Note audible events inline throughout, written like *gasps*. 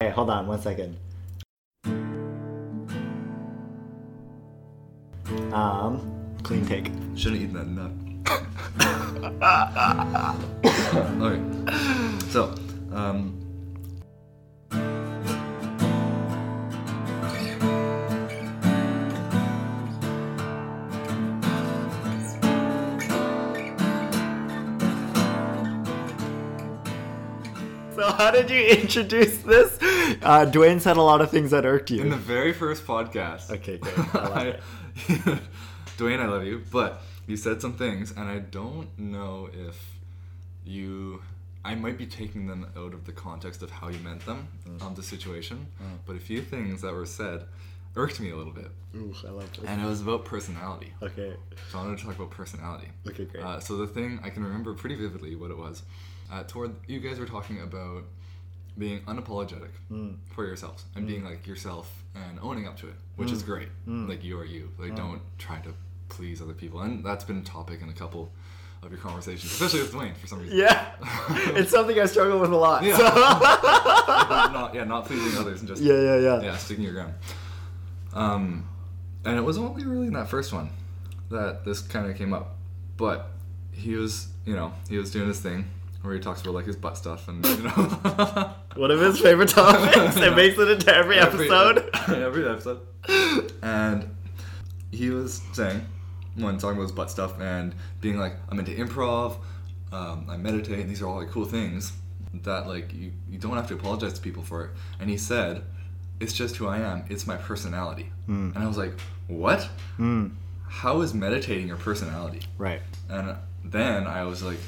Okay, hold on one second. Um, clean take. Shouldn't eat that nut. *laughs* *coughs* okay. So, um, how did you *laughs* introduce this? Uh, Dwayne said a lot of things that irked you. in the very first podcast. Okay, good. *laughs* I like it. *laughs* Dwayne, I love you, but you said some things, and I don't know if you. I might be taking them out of the context of how you meant them, Mm. um, the situation, but a few things that were said irked me a little bit, Ooh, I love this. and it was about personality. Okay. So I wanted to talk about personality. Okay, great. Uh, so the thing I can remember pretty vividly what it was. Uh, toward you guys were talking about being unapologetic Mm. for yourselves and being like yourself and owning up to it, which Mm. is great. Like you are you. Like don't try to please other people. And that's been a topic in a couple of your conversations, especially with Dwayne for some reason. Yeah, *laughs* it's something I struggle with a lot. Yeah. so- *laughs* not yeah, not pleasing others and just yeah, yeah, yeah. yeah, sticking your ground. Um, and it was only really in that first one that this kind of came up. But he was, you know, he was doing his thing where he talks about like his butt stuff and you know *laughs* One of his favorite topics. It makes *laughs* it into every Every- episode. *laughs* every episode. And he was saying when talking about his butt stuff and being like, I'm into improv, um, I meditate, and these are all like cool things that like you, you don't have to apologize to people for it. And he said, It's just who I am. It's my personality. And I was like, What? Mm, How is meditating your personality? right. And then I was like,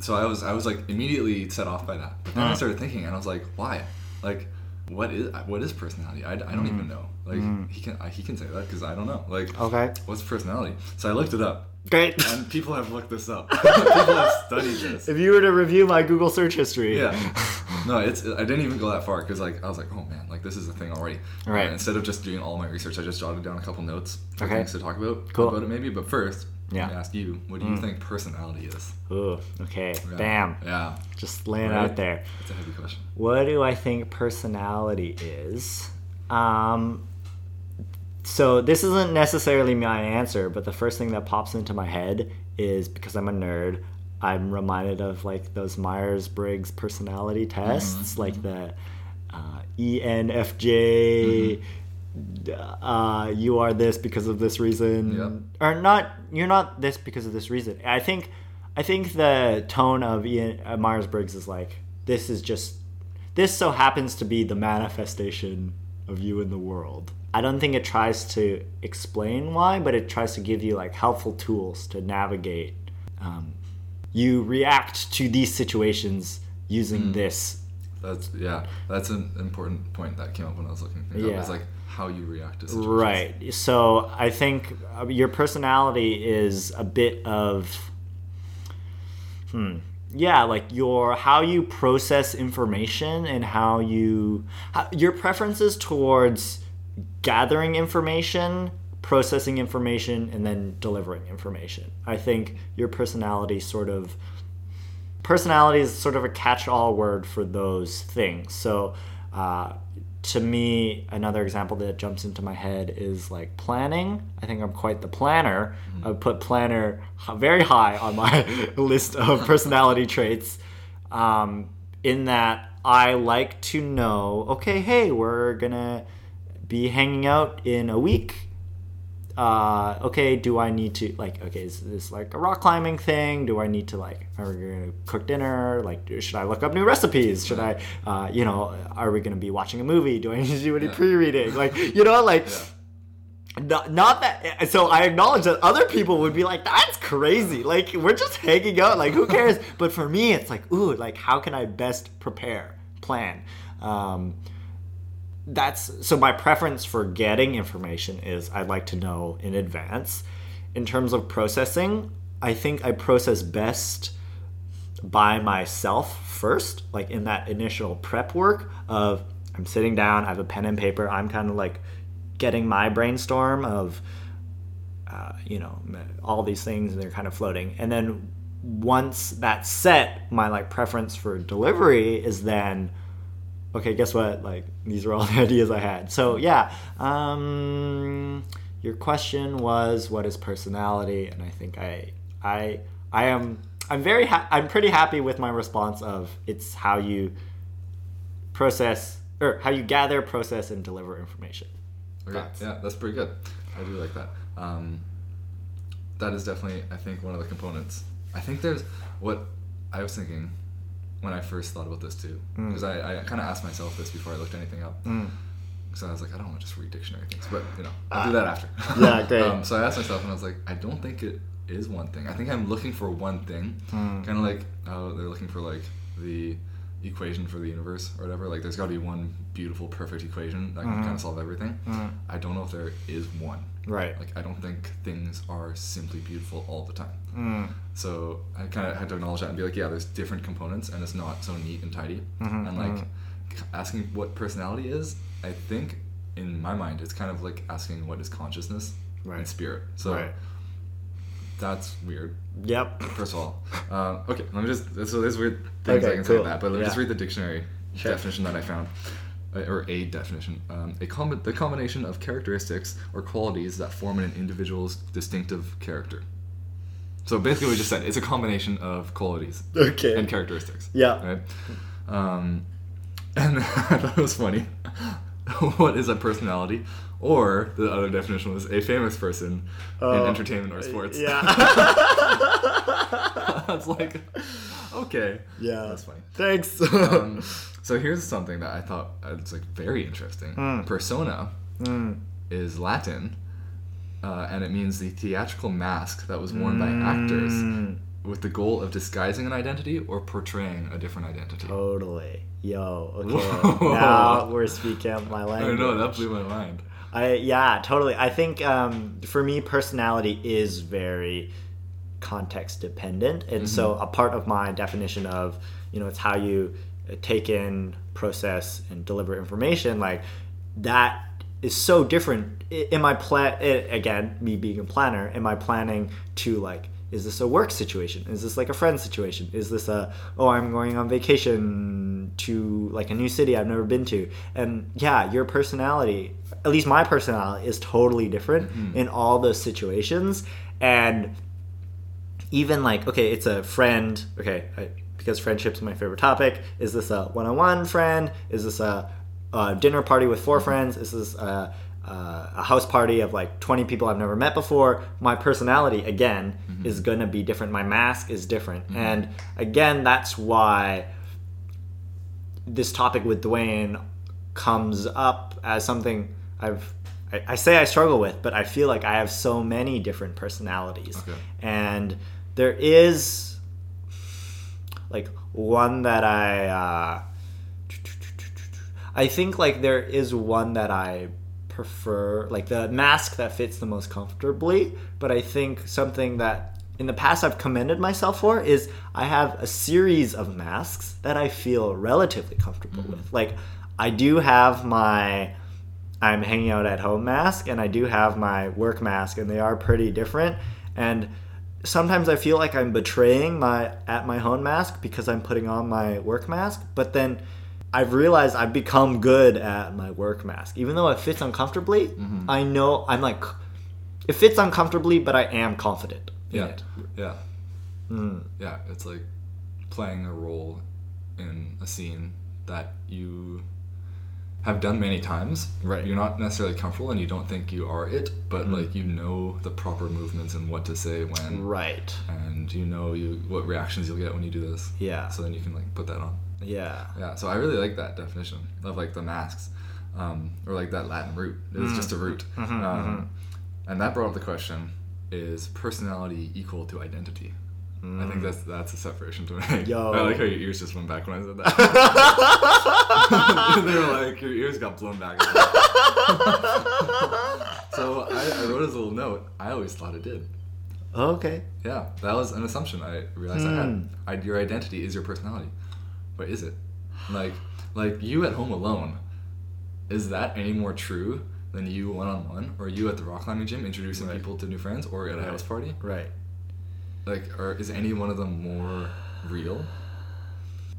so I was I was like immediately set off by that. But then I Uh. started thinking, and I was like, why? Like, what is what is personality? I, I don't Mm. even know. Like he can I, he can say that because I don't know. Like, Okay. what's personality? So I looked it up, Great. and people have looked this up. *laughs* people have studied this. if you were to review my Google search history. Yeah. *laughs* No, it's I didn't even go that far because like I was like, oh man, like this is a thing already. Right. And instead of just doing all my research, I just jotted down a couple notes for Okay. things to talk about Cool. about it maybe. But first, Yeah. ask you, what do you think personality is? Ooh, okay. Yeah. Bam. Yeah. Just laying Right. out there. It's a heavy question. What do I think personality is? Um, so this isn't necessarily my answer, but the first thing that pops into my head is because I'm a nerd. I'm reminded of like those Myers Briggs personality tests, like the uh, ENFJ. Uh, you are this because of this reason, Yep. or not. You're not this because of this reason. I think, I think the tone of Ian uh, Myers Briggs is like this is just this so happens to be the manifestation of you in the world. I don't think it tries to explain why, but it tries to give you like helpful tools to navigate. Um, you react to these situations using this. That's yeah. That's an important point that came up when I was looking things up. Yeah. It's like how you react to situations. Right. So I think uh, your personality is a bit of, hmm, yeah, like your how you process information and how you how, your preferences towards gathering information, processing information, and then delivering information. I think your personality sort of personality is sort of a catch-all word for those things. So, uh, to me, another example that jumps into my head is like planning. I think I'm quite the planner. I would put planner very high on my *laughs* list of *laughs* personality traits. Um, in that I like to know, okay, hey, we're gonna be hanging out in a week uh, okay, do I need to like okay, is this like a rock climbing thing? Do I need to like are we gonna cook dinner? Like should I look up new recipes? Should I uh, you know, are we gonna be watching a movie? Do I *laughs* need to do any Yeah. pre-reading? Like, you know, like Yeah. not, not that so I acknowledge that other people would be like, that's crazy. Like we're just hanging out, like who cares? but for me it's like, ooh, like how can I best prepare, plan? Um that's so my preference for getting information is I'd like to know in advance. In terms of processing, I think I process best by myself first, like in that initial prep work of I'm sitting down, I have a pen and paper, I'm kind of like getting my brainstorm of uh, you know all these things and they're kind of floating and then once that's set my like preference for delivery is then okay, guess what? Like these are all *laughs* the ideas I had. So yeah, um, your question was what is personality, and I think I I I am I'm very ha- I'm pretty happy with my response of it's how you process or how you gather, process, and deliver information. Okay, Thoughts? yeah, that's pretty good. I do like that. Um, that is definitely, I think, one of the components. I think there's what I was thinking when I first thought about this too, Mm. because I, I kind of asked myself this before I looked anything up. So I was like, I don't want to just read dictionary things, but you know, I'll do that after. Yeah, *laughs* great. um, so I asked myself, and I was like, I don't think it is one thing. I think I'm looking for one thing, Mm. kind of like how they're looking for like the equation for the universe or whatever. Like, there's got to be one beautiful, perfect equation that can Mhm. kind of solve everything. Mm. I don't know if there is one. Right. Like, I don't think things are simply beautiful all the time. Mm. So I kind of had to acknowledge that and be like, yeah, there's different components, and it's not so neat and tidy. Mhm, And like mhm. asking what personality is, I think in my mind, it's kind of like asking what is consciousness Right. and spirit. So Right. that's weird. Yep. First of all, uh, okay, let me just. So there's weird things I Okay, can say cool. about that, but let me just read the dictionary Sure. definition that I found, or a definition. Um, a com- the combination of characteristics or qualities that form an individual's distinctive character. So basically, we just said it's a combination of qualities Okay. and characteristics. Yeah. Right. Um, and I thought it was funny. *laughs* what is a personality? Or the other definition was a famous person Oh, in entertainment or sports. Yeah. *laughs* That's like, *laughs* *laughs* okay. yeah. That's funny. Thanks. *laughs* Um, so here's something that I thought uh, it's like very interesting. Hmm. Persona Mm. is Latin, uh, and it means the theatrical mask that was worn by actors Mm. with the goal of disguising an identity or portraying a different identity. Totally. Yo. Okay. Now we're speaking my language. I know that blew my mind. I yeah, totally. I think um, for me, personality is very context dependent, and so Mm-hmm. a part of my definition of you know it's how you uh, take in, process, and deliver information. Like that is so different. Am I plan again? Me being a planner, am I planning to like? Is this a work situation? Is this like a friend situation? Is this a oh I'm going on vacation to like a new city I've never been to? And yeah, your personality, at least my personality, is totally different in all those situations. And even like okay, it's a friend. Okay, I, because friendship's my favorite topic. Is this a one-on-one friend? Is this a, a dinner party with 4 friends? Is this a, a, a house party of like 20 people I've never met before? My personality again mm-hmm. is gonna be different. My mask is different, mm-hmm. and again, that's why this topic with Dwayne comes up as something I've I, I say I struggle with, but I feel like I have so many different personalities, Okay. and there is like one that I uh, I think like there is one that I prefer, like the mask that fits the most comfortably. But I think something that in the past I've commended myself for is I have a series of masks that I feel relatively comfortable with. Like I do have my I'm hanging out at home mask and I do have my work mask and they are pretty different and sometimes I feel like I'm betraying my at my home mask because I'm putting on my work mask but then I've realized I've become good at my work mask even though it fits uncomfortably I know I'm like it fits uncomfortably but I am confident Yeah. it Yeah. Mm. Yeah. It's like playing a role in a scene that you have done many times. Right. You're not necessarily comfortable and you don't think you are it, but Mm. like you know the proper movements and what to say when right and you know you what reactions you'll get when you do this. yeah So then you can like put that on. yeah Yeah, so I really like that definition of like the masks, um, or like that Latin root. It's just a root, Mhm, um, and that brought up the question: Is personality equal to identity? I think that's that's a separation to make. Mm. Yo. I like how your ears just went back when I said that. *laughs* they were like your ears got blown back. so I, I wrote as a little note. I always thought it did. okay Yeah, that was an assumption I realized I Hmm. had. I, your identity is your personality, but is it? Like, like you at home alone, is that any more true than you one on one, or you at the rock climbing gym introducing Right. people to new friends, or at a Right. house party? right Like, or is any one of them more real?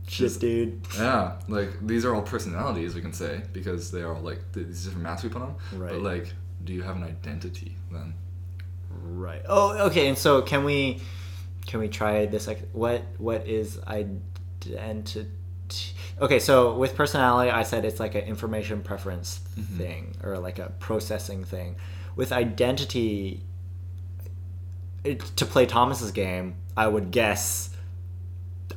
Shit, dude. Yeah, like these are all personalities we can say because they are all like these different masks we put on. Right. But like, do you have an identity then? Right. Oh, okay. And so can we can we try this? Like, what what is identity? Okay, so with personality, I said it's like an information preference mm-hmm. thing or like a processing thing. With identity, it, to play Thomas's game, I would guess.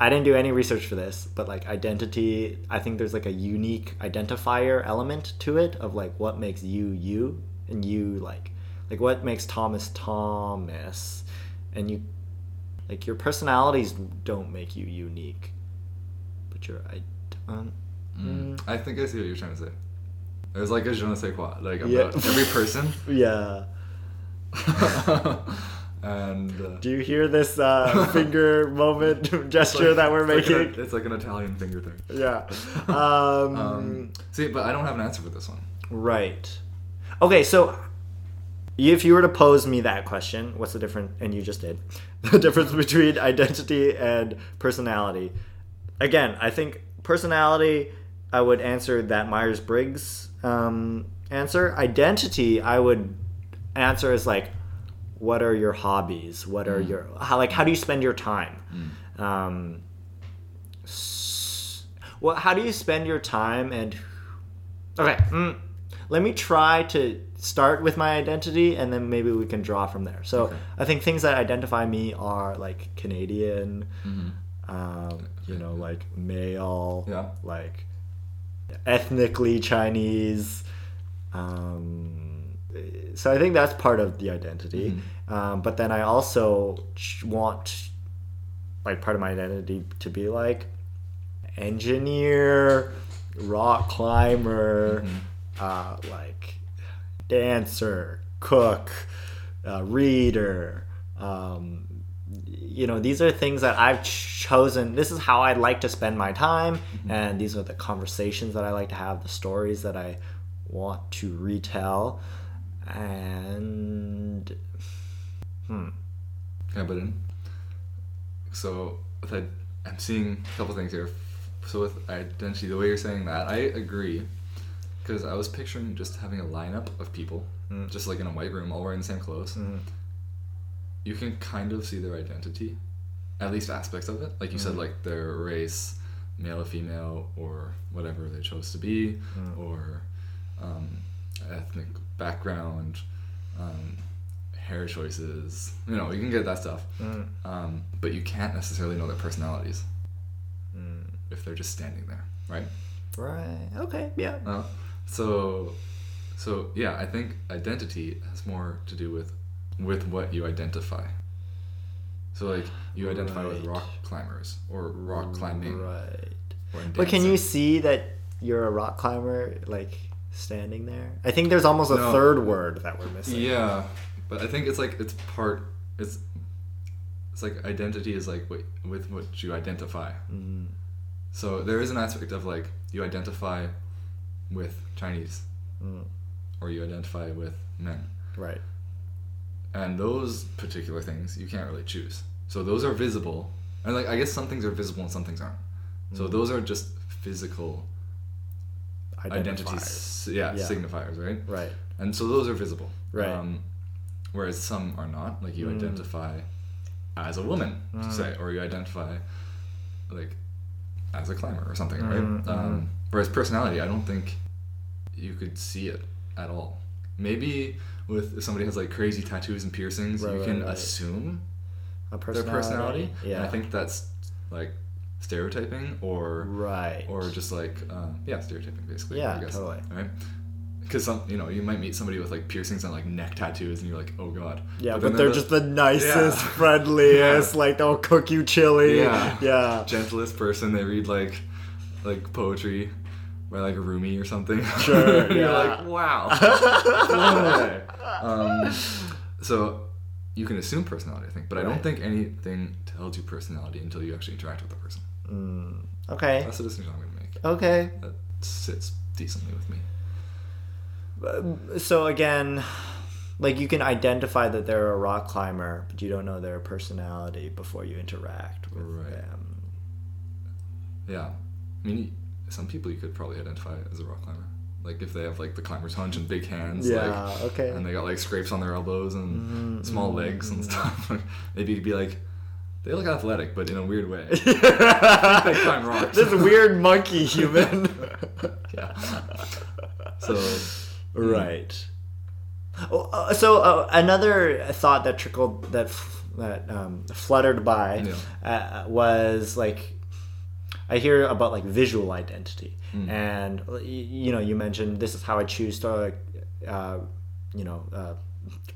I didn't do any research for this, but like identity, I think there's like a unique identifier element to it of like what makes you you and you like like what makes Thomas Thomas and you like your personalities don't make you unique, but your I um, Mm. I think I see what you're trying to say. There's like a je ne sais quoi, like about Yeah. every person. *laughs* yeah. *laughs* and uh, Do you hear this uh, *laughs* finger moment gesture like- that we're it's like making? an- it's like an Italian finger thing. yeah. *laughs* Um, Um, see, but I don't have an answer for this one. Right. Okay, so if you were to pose me that question, what's the difference? And you just did *laughs* the difference between identity and personality. Again, I think personality, I would answer that Myers Briggs um, answer. Identity, I would answer as like, what are your hobbies? What are your how like how do you spend your time? Um, well, how do you spend your time and Okay. Mm, let me try to start with my identity and then maybe we can draw from there. So Okay. I think things that identify me are like Canadian, Mm-hmm. um, you know, like male, Yeah. like ethnically Chinese. Um, so I think that's part of the identity. Mm-hmm. Um, but then I also want, like, part of my identity to be like engineer, rock climber, uh, like dancer, cook, uh, reader. Um, you know, these are things that I've chosen. This is how I'd like to spend my time, and these are the conversations that I like to have, the stories that I want to retell. And hmm, Yeah, but in so with I'm seeing a couple things here. So with identity, the way you're saying that, I agree. Because I was picturing just having a lineup of people, Mm. just like in a white room, all wearing the same clothes. Mhm. You can kind of see their identity, at least aspects of it. Like you said, like their race, male or female, or whatever they chose to be, or um, ethnic background, um, hair choices. You know, you can get that stuff. Mm. Um, but you can't necessarily know their personalities Mm. if they're just standing there, right? right, okay, yeah, Uh, so, so yeah, I think identity has more to do with with what you identify. So like you identify with rock climbers or rock climbing. right. Or But can you see that you're a rock climber, like standing there? I think there's almost a No. third word that we're missing. Yeah, but I think it's like it's part. It's it's like identity is like what, with what you identify. Mm, So there is an aspect of like you identify with Chinese mm, or you identify with men. right. And those particular things you can't really choose. So those are visible. And like I guess some things are visible and some things aren't. So those are just physical identity Identifiers. s- yeah, Yeah. signifiers, right? Right. And so those are visible. Right. Um, whereas some are not. Like you Mm. identify as a woman, Mm. say, or you identify like as a climber or something, right? mhm. Um, whereas personality, I don't think you could see it at all. Maybe with if somebody has like crazy tattoos and piercings, Right, you right, can right. assume A their personality. Yeah. And I think that's like stereotyping or right. or just like uh, yeah, stereotyping basically. Yeah, I guess, totally. Right. Because some, you know, you might meet somebody with like piercings and like neck tattoos, and you're like, oh god. yeah, then but they're the just the nicest, Yeah. *laughs* friendliest. Like they'll cook you chili. Yeah. Yeah. gentlest person. They read like like poetry by like a Rumi or something. *laughs* Sure, you're yeah. like, wow. *laughs* Um, so you can assume personality, I think, but I don't think anything tells you personality until you actually interact with the person. Mm, okay. That's the decision I'm going to make. Okay. That sits decently with me. Um, So again, like you can identify that they're a rock climber, but you don't know their personality before you interact with Right. them. Yeah, I mean, some people you could probably identify as a rock climber. Like if they have like the climber's hunch and big hands, Yeah, like, okay. and they got like scrapes on their elbows and Mhm, small mhm, legs and mhm. stuff. *laughs* Maybe you'd be like, they look athletic, but in a weird way. *laughs* they climb rocks. This weird monkey human. *laughs* yeah. So right. Oh, uh, so uh, another thought that trickled that f- that um, fluttered by uh, was like I hear about like visual identity, and you know you mentioned this is how I choose to, uh, you know.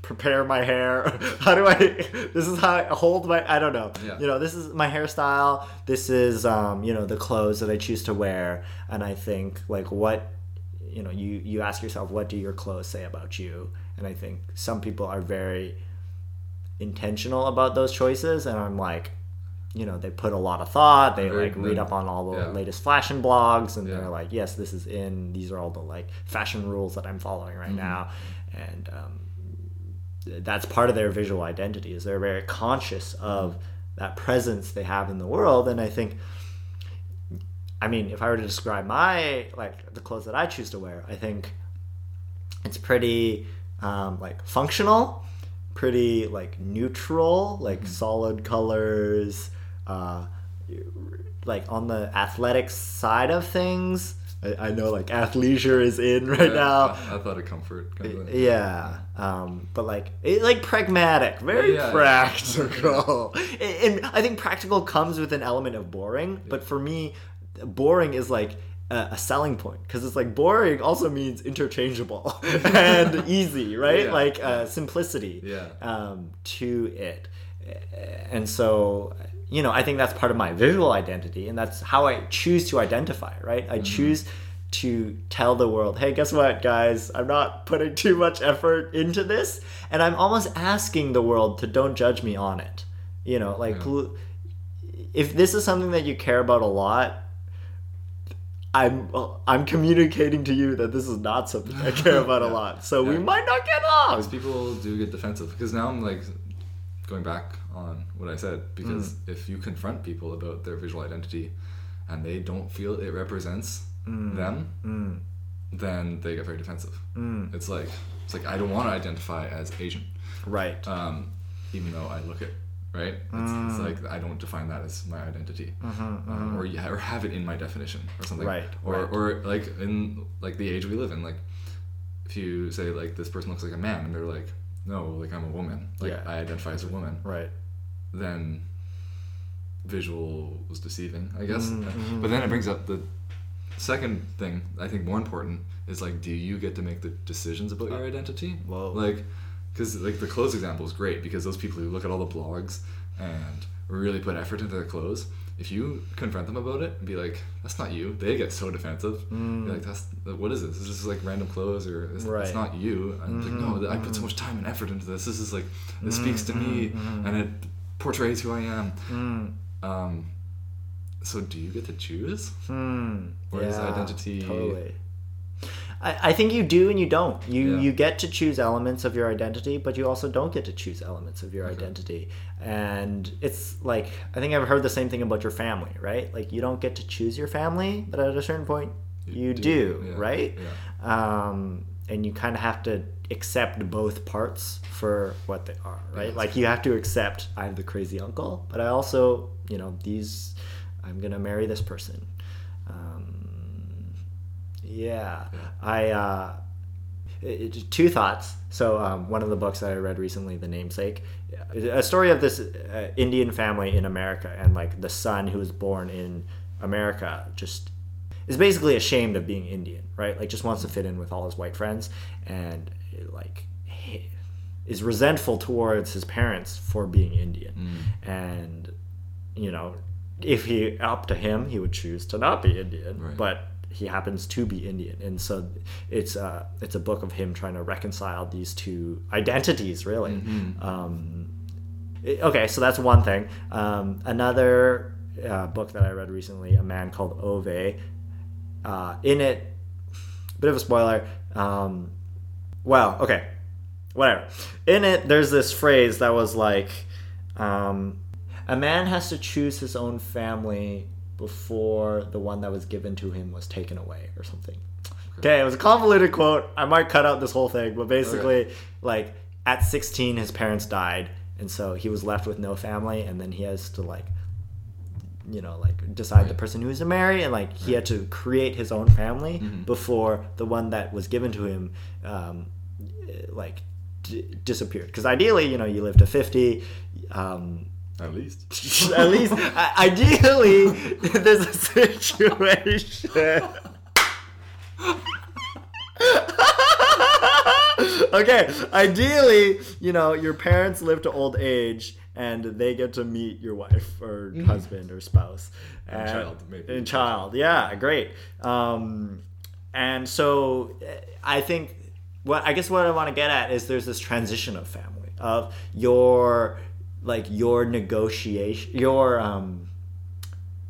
Prepare my hair. *laughs* How do i this is how i hold my i don't know. Yeah. you know this is my hairstyle. This is um you know the clothes that i choose to wear. And i think like what you know you you ask yourself what do your clothes say about you? And i think some people are very intentional about those choices. And i'm like you know they put a lot of thought. They Very- like read up on all the yeah. latest fashion blogs. And Yeah. they're like yes this is in these are all the like fashion rules that i'm following Mm-hmm. right now. And um, that's part of their visual identity is they're very conscious of that presence they have in the world. And i think i mean if i were to describe my like the clothes that i choose to wear i think it's pretty um, like functional pretty like neutral like solid colors uh, like on the athletic side of things I, I know like athleisure is in *laughs* right now I, I thought of comfort. Kind of yeah, um, but like it, like pragmatic, very Yeah. practical. *laughs* *laughs* and, I think practical comes with an element of boring. But for me, boring is like a, a selling point because it's like boring also means interchangeable and easy, right? Yeah. Like uh, simplicity Yeah. um, to it. And so, you know, I think that's part of my visual identity, and that's how I choose to identify, right? I mm-hmm. choose to tell the world, hey, guess what, guys? I'm not putting too much effort into this, and I'm almost asking the world to don't judge me on it. You know, like, Yeah. if this is something that you care about a lot, I'm I'm communicating to you that this is not something I *laughs* care about a lot. So we might not get off. Because people do get defensive. Because now I'm like going back on what I said. Because Mm. if you confront people about their visual identity and they don't feel it represents them, Mm, then they get very defensive. mm. It's like it's like I don't want to identify as Asian, Right. um, even though I look it. Right? It's, Mm. it's like I don't define that as my identity, um, or you or have it in my definition or something. Mm-hmm, Right, Or right. or like in like the age we live in, like if you say like this person looks like a man and they're like no like i'm a woman like Yeah. i identify as a woman Right. Then visual was deceiving i guess. Mm, mhm. but then it brings up the second thing i think more important is like do you get to make the decisions about your identity? Uh, Whoa. like because like the clothes example is great because those people who look at all the blogs and really put effort into their clothes if you confront them about it and be like that's not you they get so defensive. You're like that's what is this? Is this is like random clothes or it's, Mm. Right. not you. And it's like no i put so much time and effort into this. This is like this speaks to me. And it portrays who i am Mm. um, so do you get to choose? Hmm. Or is yeah, identity- totally? I, I think you do and you don't. You Yeah. you get to choose elements of your identity, but you also don't get to choose elements of your Okay. identity. And it's like I think I've heard the same thing about your family, right? Like you don't get to choose your family, but at a certain point you, You do, do, yeah, right? yeah. Um, and you kind of have to accept both parts for what they are, right? like you have to accept I'm the crazy uncle, but I also, you know, these I'm gonna marry this person. Um, yeah, I uh, it, it- two thoughts. So um, one of the books that I read recently, The Namesake, a story of this uh, Indian family in America, and like the son who was born in America just is basically ashamed of being Indian, right? Like just wants to fit in with all his white friends, and like is resentful towards his parents for being Indian, and you know, if he up to him, he would choose to not be Indian, Right. but he happens to be Indian, and so it's a it's a book of him trying to reconcile these two identities, really. Um, okay, so that's one thing. Um, another uh, book that I read recently, a man called Ove. Uh, in it, bit of a spoiler. Um, well, okay, whatever. In it, there's this phrase that was like, um, a man has to choose his own family before the one that was given to him was taken away or something. Okay, it was a convoluted quote. I might cut out this whole thing, but basically, like at 16, his parents died, and so he was left with no family, and then he has to like, you know, like decide the Right. person who is to marry, and like he had to create his own family Mhm. before the one that was given to him, um, like d- disappeared. Because ideally, you know, you live to 50. Um, At least. *laughs* at least, i- ideally, *laughs* there's a situation. *laughs* okay, ideally, you know, your parents live to old age and they get to meet your wife or husband or spouse And child, maybe. And child, yeah, great. Um, and so eh, I think what I guess what I want to get at is there's this transition of family of your like your negotiation your um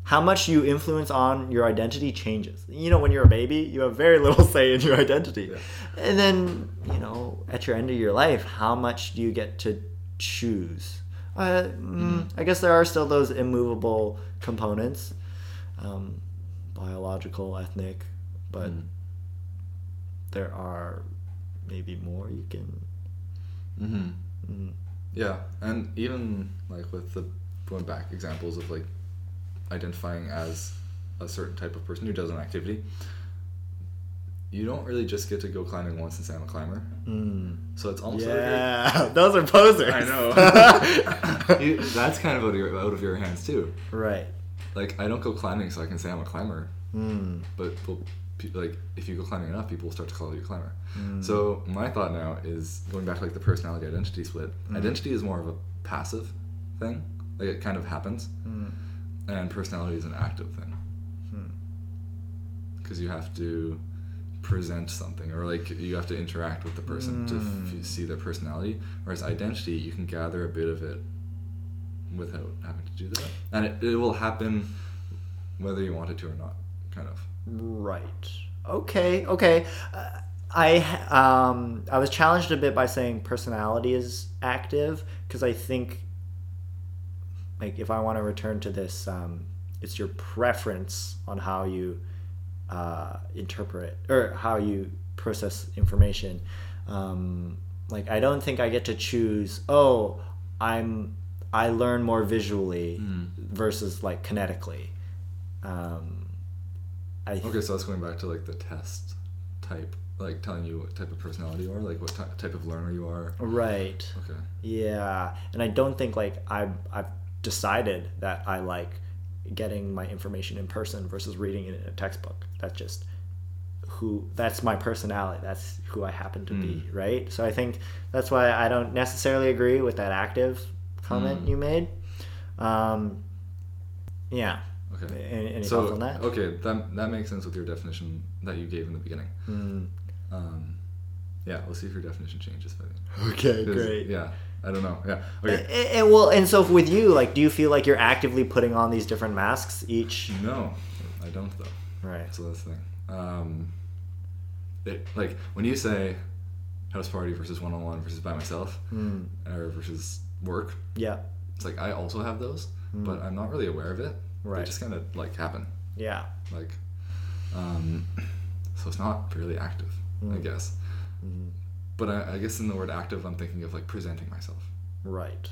how much you influence on your identity changes. You know, when you're a baby, you have very *laughs* little say in your identity. Yeah. And then, you know, at your end of your life, how much do you get to choose? Uh, mm, I guess there are still those immovable components um, biological, ethnic, but Mm. there are maybe more you can. Mm-hmm. Mm, Yeah, and even like with the going back examples of like identifying as a certain type of person who does an activity, you don't really just get to go climbing once and say I'm a climber. mm. So it's almost like Yeah, *laughs* those are posers. I know. *laughs* you, that's kind of out of your out of your hands too. right. Like I don't go climbing so I can say I'm a climber, Mm. but well, like if you go climbing enough, people will start to call you a climber. Mm. So my thought now is going back to like the personality identity split. Mm. Identity is more of a passive thing, like it kind of happens, Mm. and personality is an active thing Hmm. because you have to present something or like you have to interact with the person to Mm. f- see their personality. Whereas identity, you can gather a bit of it without having to do that, and it, it will happen whether you want it to or not, kind of. Right. Okay. Okay. Uh, I um I was challenged a bit by saying personality is active because I think like if I want to return to this um it's your preference on how you uh, interpret or how you process information. Um, like I don't think I get to choose. Oh, I'm I learn more visually Mm. versus like kinetically. Um, I Okay, so that's going back to like the test type, like telling you what type of personality you are, like what ty- type of learner you are. right. Okay. Yeah, and I don't think like I've I've decided that I like getting my information in person versus reading it in a textbook. That's just who that's my personality. That's who I happen to be, right? So I think that's why I don't necessarily agree with that active comment Mm. you made. Um, yeah. Okay. Any, any so thoughts on that? okay, that that makes sense with your definition that you gave in the beginning. Mm. Um, yeah, we'll see if your definition changes. By then. Okay, great. Yeah, I don't know. Yeah. And, Okay. and well, and so with you, like, do you feel like you're actively putting on these different masks each? No, I don't though. Right. So that's the thing. Um, it, like when you say house party versus one on one versus by myself Mm. or versus work, Yeah. it's like I also have those, but I'm not really aware of it. Right. They just kind of like happen. Yeah. Like, um, so it's not really active, I Mm. guess. Mhm. But I, I guess in the word active, I'm thinking of like presenting myself. Right.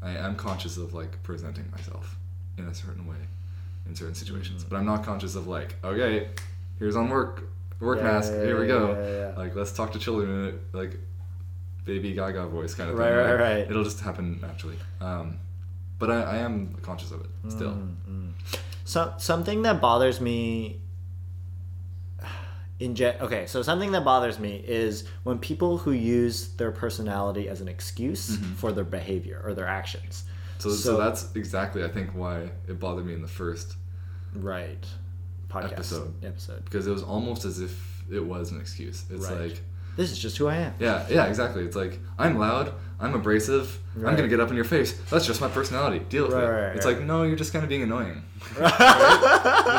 I am conscious of like presenting myself in a certain way in certain situations, but I'm not conscious of like, okay, here's on work, work Yeah, mask, yeah, here we go. yeah. Like, let's talk to children like baby Gaga voice kind of Right, thing. right, right. It'll just happen naturally. Um, but I, I am conscious of it still. Mm, mm. So something that bothers me *sighs* in jet okay so something that bothers me is when people who use their personality as an excuse Mhm. for their behavior or their actions So, so, So- that's exactly I think why it bothered me in the first right podcast Episode. episode because it was almost as if it was an excuse. It's Right. like this is just who i am Yeah, yeah, exactly. It's like I'm loud, I'm abrasive, I'm gonna get up in your face. That's just my personality. Deal with Right, it. right, it's right. like no, you're just kind of being annoying. *laughs*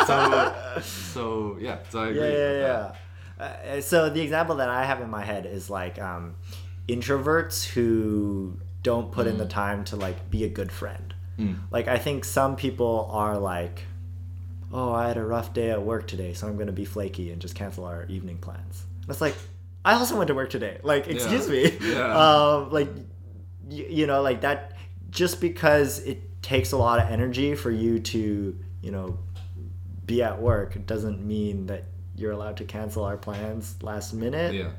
so, so yeah, so I agree. yeah yeah yeah uh, so the example that i have in my head is like um, introverts who don't put in the time to like be a good friend Mm. like i think some people are like "Oh, I had a rough day at work today, so I'm going to be flaky and just cancel our evening plans." And it's like, I also went to work today. Like, excuse me. Yeah. Um, like, y- you know, like that. Just because it takes a lot of energy for you to, you know, be at work doesn't mean that you're allowed to cancel our plans last minute Yeah.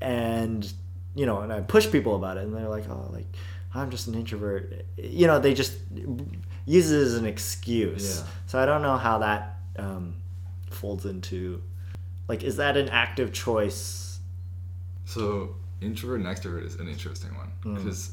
and you know and i push people about it and they're like oh like i'm just an introvert you know they just use it as an excuse Yeah. so i don't know how that um, folds into like is that an active choice So introvert and extrovert is an interesting one Mm. because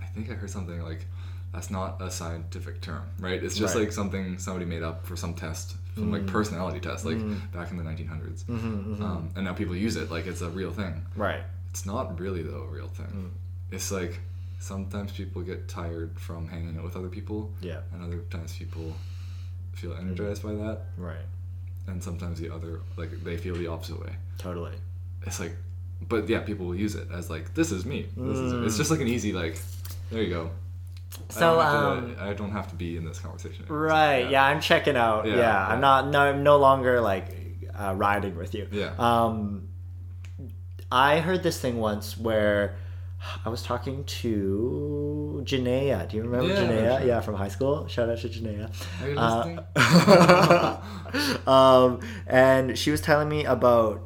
I think I heard something like that's not a scientific term, right? It's just Right. like something somebody made up for some test, some like personality test, like back in the 1900s. Mm-hmm, Um, and now people use it like it's a real thing. right It's not really though a real thing. It's like sometimes people get tired from hanging out with other people, yeah and other times people feel energized by that, right and sometimes the other like they feel the opposite way. totally It's like, but yeah, people will use it as like this is me. This is it's just like an easy like, there you go. I so don't um to, I don't have to be in this conversation. anymore. Right. Yeah. I'm checking out. Yeah. Yeah, yeah. I'm not. No. I'm no longer like uh, riding with you. Yeah. Um, I heard this thing once where I was talking to Janaea. Do you remember Yeah, Janaea? sure. Yeah, from high school. Shout out to Janaea. Are you Uh, *laughs* um, and she was telling me about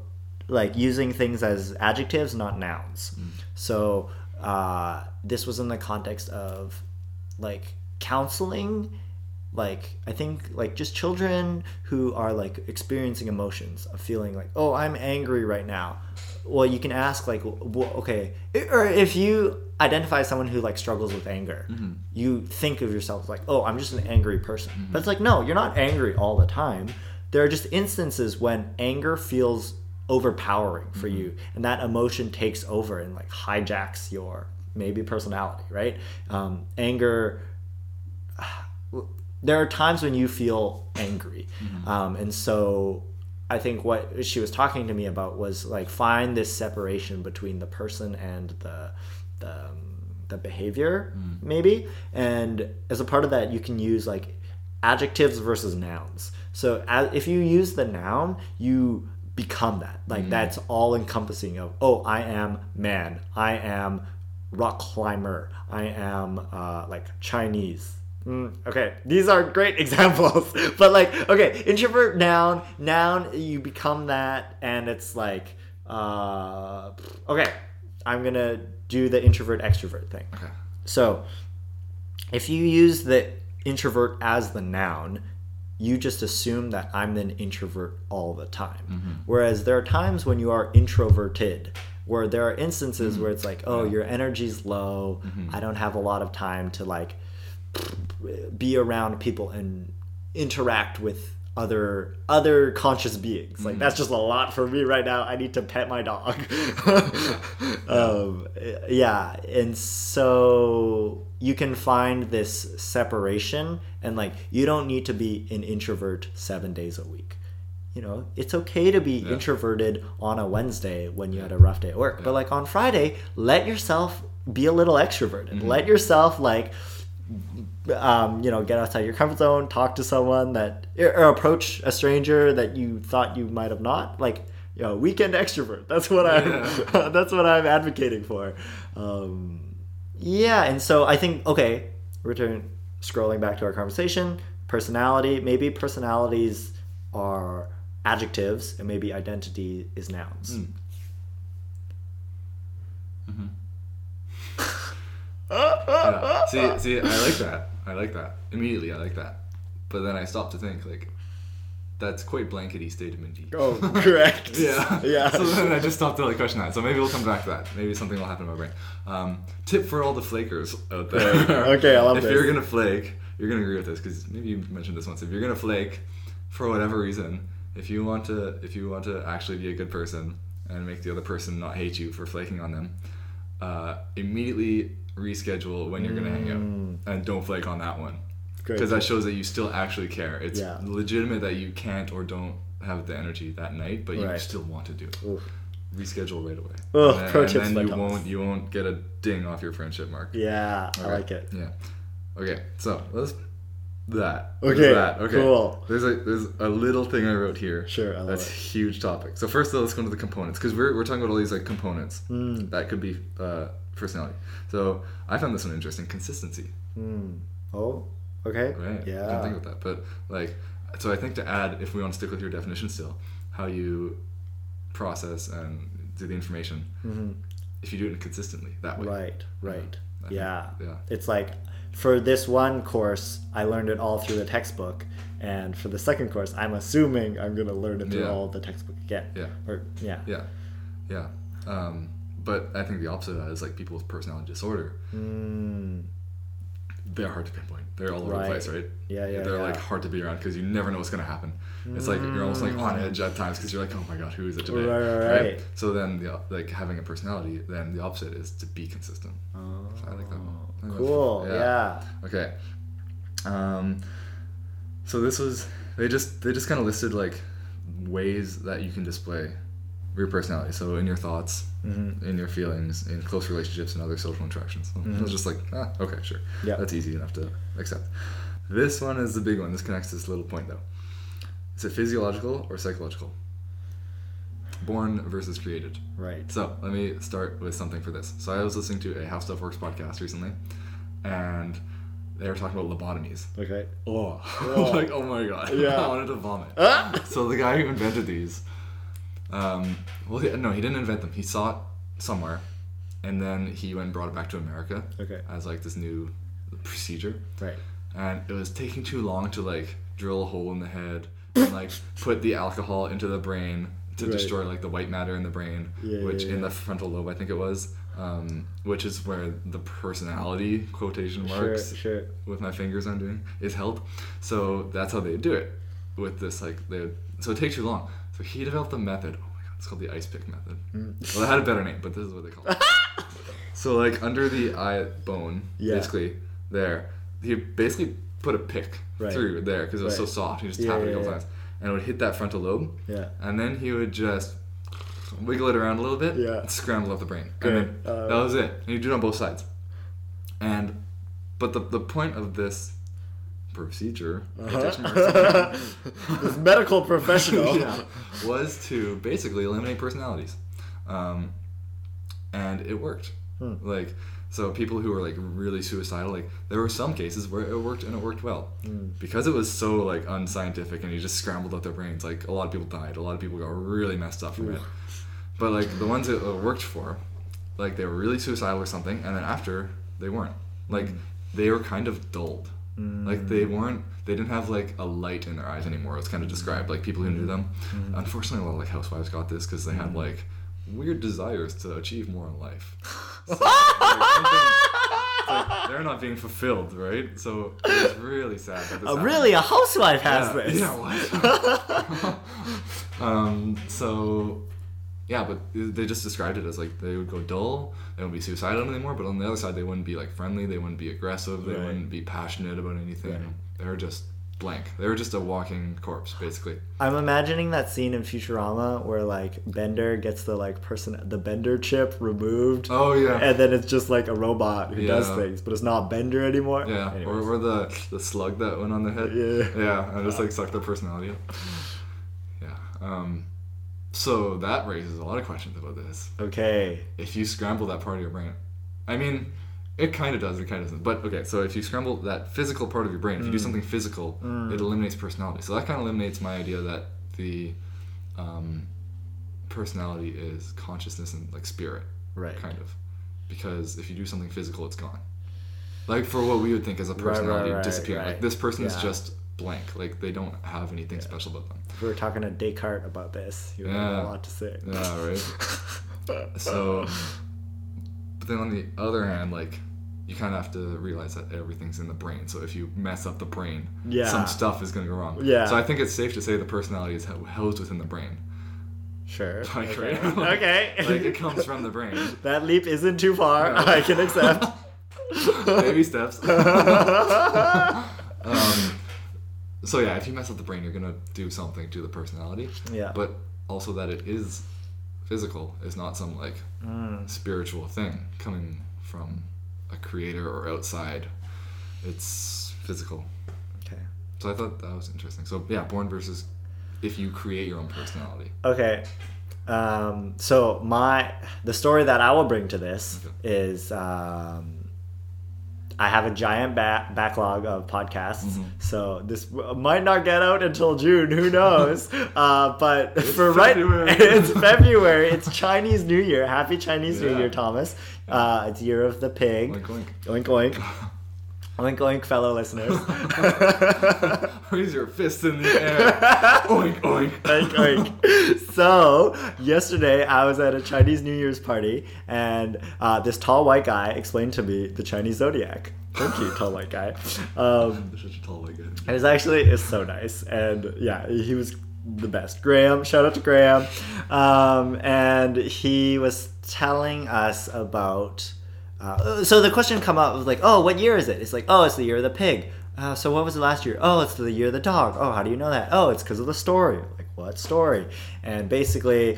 like using things as adjectives, not nouns. So uh, this was in the context of like counseling. Like I think like just children who are like experiencing emotions of feeling like oh I'm angry right now. Well, you can ask like w- okay, or if you identify someone who like struggles with anger, mm-hmm. you think of yourself like oh I'm just an angry person. Mm-hmm. But it's like no, you're not angry all the time. There are just instances when anger feels overpowering for mm-hmm. you, and that emotion takes over and like hijacks your maybe personality, right? Um, anger there are times when you feel angry. Um, and so i think what she was talking to me about was like find this separation between the person and the the, um, the behavior maybe. And as a part of that you can use like adjectives versus nouns. So as, if you use the noun you become that. Like that's all encompassing of oh i am man. I am rock climber. I am uh, like chinese Mm, okay, these are great *laughs* examples, but like, okay, introvert noun, noun, you become that, and it's like, uh, okay, I'm gonna do the introvert extrovert thing. okay. So, if you use the introvert as the noun, you just assume that I'm an introvert all the time. Whereas there are times when you are introverted, where there are instances where it's like, oh, your energy's low. I don't have a lot of time to like be around people and interact with other other conscious beings. Like that's just a lot for me right now. I need to pet my dog. *laughs* Um, yeah and so you can find this separation and like you don't need to be an introvert seven days a week. You know it's okay to be introverted on a wednesday when you had a rough day at work but like on friday let yourself be a little extroverted. Let yourself like um, you know, get outside your comfort zone, talk to someone that, or approach a stranger that you thought you might have not. Like, you know, weekend extrovert. *laughs* That's what I'm. *laughs* that's what I'm advocating for. Um, yeah, and so I think okay, return scrolling back to our conversation. Personality. Maybe personalities are adjectives, and maybe identity is nouns. *laughs* Yeah. See, see, I like that. I like that. Immediately, I like that. But then I stopped to think, like, that's quite blankety statement. Oh, correct. *laughs* Yeah. *laughs* Yeah. So then I just stopped to like question that. So maybe we'll come back to that. Maybe something will happen in my brain. Um, tip for all the flakers out there. Okay, I love *laughs* if this. you're gonna flake, you're gonna agree with this because maybe you mentioned this once. If you're gonna flake, for whatever reason, if you want to, if you want to actually be a good person and make the other person not hate you for flaking on them, uh, immediately reschedule when you're gonna hang out and don't flake on that one Mm. Because that shows that you still actually care. It's Yeah. legitimate that you can't or don't have the energy that night, but you Right. still want to do it. Oof. Reschedule right away. Ugh, and then, pro and tips then you won't you won't get a ding off your friendship mark. Yeah, I like it. Yeah. Okay, so let's that. There's Okay, That. Okay. cool. There's a there's a little thing I wrote here. Sure, That's it. huge topic. So first, though, let's go into the components because we're, we're talking about all these like components Mm. that could be uh, personality. So I found this one interesting. Consistency. Mm. Oh, okay. Right. I didn't Yeah. think about that, but like, so I think to add, if we want to stick with your definition still, how you process and do the information, Mhm. if you do it consistently that way. Right, right. I think- Yeah. yeah. It's like for this one course, I learned it all through the textbook. And for the second course, I'm assuming I'm going to learn it through Yeah. all the textbook again. Yeah. Or, yeah. Yeah, yeah. Um, but I think the opposite of that is like people with personality disorder. Mm. They're hard to pinpoint. They're all over the place, right? Yeah, yeah, They're yeah. like hard to be around because you never know what's gonna happen. It's like you're almost like on edge at times because you're like, oh my god, who is it today? Right, right, right. So then, the, like having a personality, then the opposite is to be consistent. Oh, So I like that one. I that's- cool. Yeah. Okay. Um, so this was they just they just kind of listed like ways that you can display your personality. So in your thoughts, Mhm. in your feelings, in close relationships, and other social interactions. So I was just like, ah, okay, sure. Mm-hmm. Yeah. That's easy enough to accept. This one is the big one. This connects to this little point though. Is it physiological or psychological? Born versus created. Right. So let me start with something for this. So I was listening to a How Stuff Works podcast recently, and they were talking about lobotomies. Okay. Oh, Oh. *laughs* like oh my god! *laughs* Yeah. I wanted to vomit. Ah! So the guy who invented these, um, well, he, no, he didn't invent them. He saw it somewhere, and then he went and brought it back to America Okay. as like this new procedure, Right. and it was taking too long to like drill a hole in the head and like *laughs* put the alcohol into the brain to Right. destroy like the white matter in the brain, Yeah, which yeah, in the frontal lobe I think it was, um, which is where the personality quotation marks Sure. Sure. with my fingers I'm doing is held. So that's how they do it with this like they would, so it takes too long. So he developed a method. Oh my god, it's called the ice pick method. Mm. Well, it had a better name, but this is what they call it. *laughs* so like under the eye bone, Yeah. basically there, he basically put a pick Right. through there because it was so soft. He just Yeah, tapped it a couple times, and it would hit that frontal lobe, Yeah. and then he would just wiggle it around a little bit Yeah. and scramble up the brain. Good. And then Uh, that was it. And you do it on both sides. And but the the point of this procedure Uh-huh. *laughs* this medical professional. *laughs* yeah, was to basically eliminate personalities. Um, and it worked. Hmm. Like so people who were like really suicidal, like there were some cases where it worked and it worked well. Hmm. Because it was so like unscientific and you just scrambled up their brains, like a lot of people died. A lot of people got really messed up from it. But like the ones that it worked for, like they were really suicidal or something, and then after they weren't. Like they were kind of dulled. Like they weren't. They didn't have like a light in their eyes anymore. It's kind of described like people who knew them. Unfortunately, a lot of like housewives got this because they had like weird desires to achieve more in life. *laughs* So, like, they're not being fulfilled, right? So it's really sad that this happened. really, a housewife has yeah, this. Yeah, what? *laughs* *laughs* um, so, yeah, but they just described it as like they would go dull, they wouldn't be suicidal anymore, but on the other side, they wouldn't be like friendly, they wouldn't be aggressive, they Right. wouldn't be passionate about anything. Right. They were just blank. They were just a walking corpse, basically. I'm imagining that scene in Futurama where like Bender gets the like person the Bender chip removed. Oh, yeah. And then it's just like a robot who does things, but it's not Bender anymore. yeah, or, Anyways. or the the slug that went on their head. Yeah. yeah, and just like *laughs* sucked their personality up. Yeah. Um, so that raises a lot of questions about this. Okay. if you scramble that part of your brain. I mean, it kind of does, it kind of doesn't. But okay, so if you scramble that physical part of your brain, if you Mm. do something physical, it eliminates personality. So that kind of eliminates my idea that the um, personality is consciousness and like spirit, Right. kind of. Because if you do something physical, it's gone. Like for what we would think as a Right, right, personality right, disappearing. right. Like this person is just blank. Like they don't have anything special about them. If we were talking to Descartes about this, he would have Yeah. a lot to say. Yeah, right. *laughs* So, but then on the other hand, like you kind of have to realize that everything's in the brain. So if you mess up the brain, Yeah. some stuff is going to go wrong. Yeah. So I think it's safe to say the personality is hou- housed within the brain. Sure. *laughs* Like, okay. right? Like- *laughs* okay. Like it comes from the brain. that leap isn't too far. No. I can accept. Baby steps. um, so yeah, if you mess up the brain, you're gonna do something to the personality. Yeah. But also that it is physical is not some like Mm. spiritual thing coming from a creator or outside. It's physical. Okay. So I thought that was interesting. So yeah, born versus if you create your own personality. Okay. Um, so my the story that I will bring to this is um, I have a giant ba- backlog of podcasts, Mm-hmm. so this w- might not get out until June. Who knows? *laughs* uh, but for right, February. *laughs* it's February. It's Chinese New Year. Happy Chinese New Year, Thomas. Uh, it's Year of the Pig. Oink, oink. Oink oink. *laughs* Oink oink, fellow listeners. *laughs* Raise your fist in the air. *laughs* oink oink. oink, oink. So yesterday I was at a Chinese New Year's party, and uh, this tall white guy explained to me the Chinese zodiac. Thank you, tall white guy. Um, *laughs* such a tall white guy. it was actually it's so nice, and yeah, he was the best. Graham, shout out to Graham, um, and he was telling us about. Uh, so the question come up was like, oh, what year is it? It's like, oh, it's the year of the pig. Uh, so what was the last year? Oh, it's the year of the dog. Oh, how do you know that? Oh, it's because of the story. Like what story? And basically,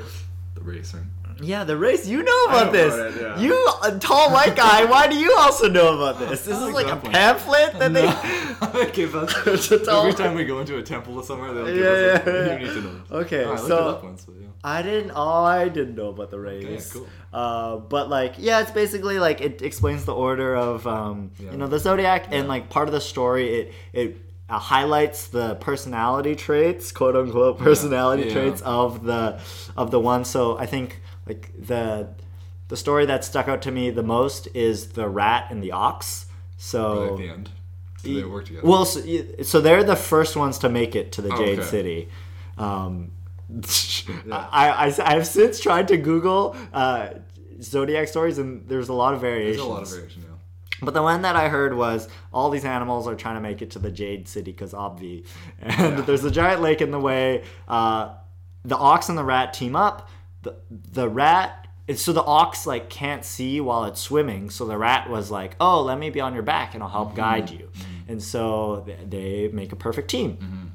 The racer. yeah, the race. You know about this. about it, yeah. You, a tall white guy. Why do you also know about this? This is like a pamphlet that they. they *laughs* give us *laughs* every time we go into a temple or somewhere. They'll give Yeah, us a, yeah, *laughs* yeah. You need to know. this. Okay, Oh, I so- it up once, but yeah. I didn't. Oh, I didn't know about the race. cool. Uh, but like, yeah, it's basically like it explains the order of um, Yeah. you know the zodiac, and like part of the story, it it uh, highlights the personality traits, quote unquote, personality Yeah. traits of the of the one. So I think like the the story that stuck out to me the most is the rat and the ox. So Right at the end. So they work together. well, so, so they're the first ones to make it to the Oh, Jade okay. City. Um, *laughs* I, I, have since tried to Google uh, zodiac stories, and there's a lot of variations. There's a lot of variation, yeah. But the one that I heard was all these animals are trying to make it to the Jade City because obvi, *laughs* and there's a giant lake in the way. Uh, the ox and the rat team up. The the rat. So the ox like can't see while it's swimming. So the rat was like, "Oh, let me be on your back and I'll help mm-hmm. guide you." Mm-hmm. And so they make a perfect team. Mm-hmm.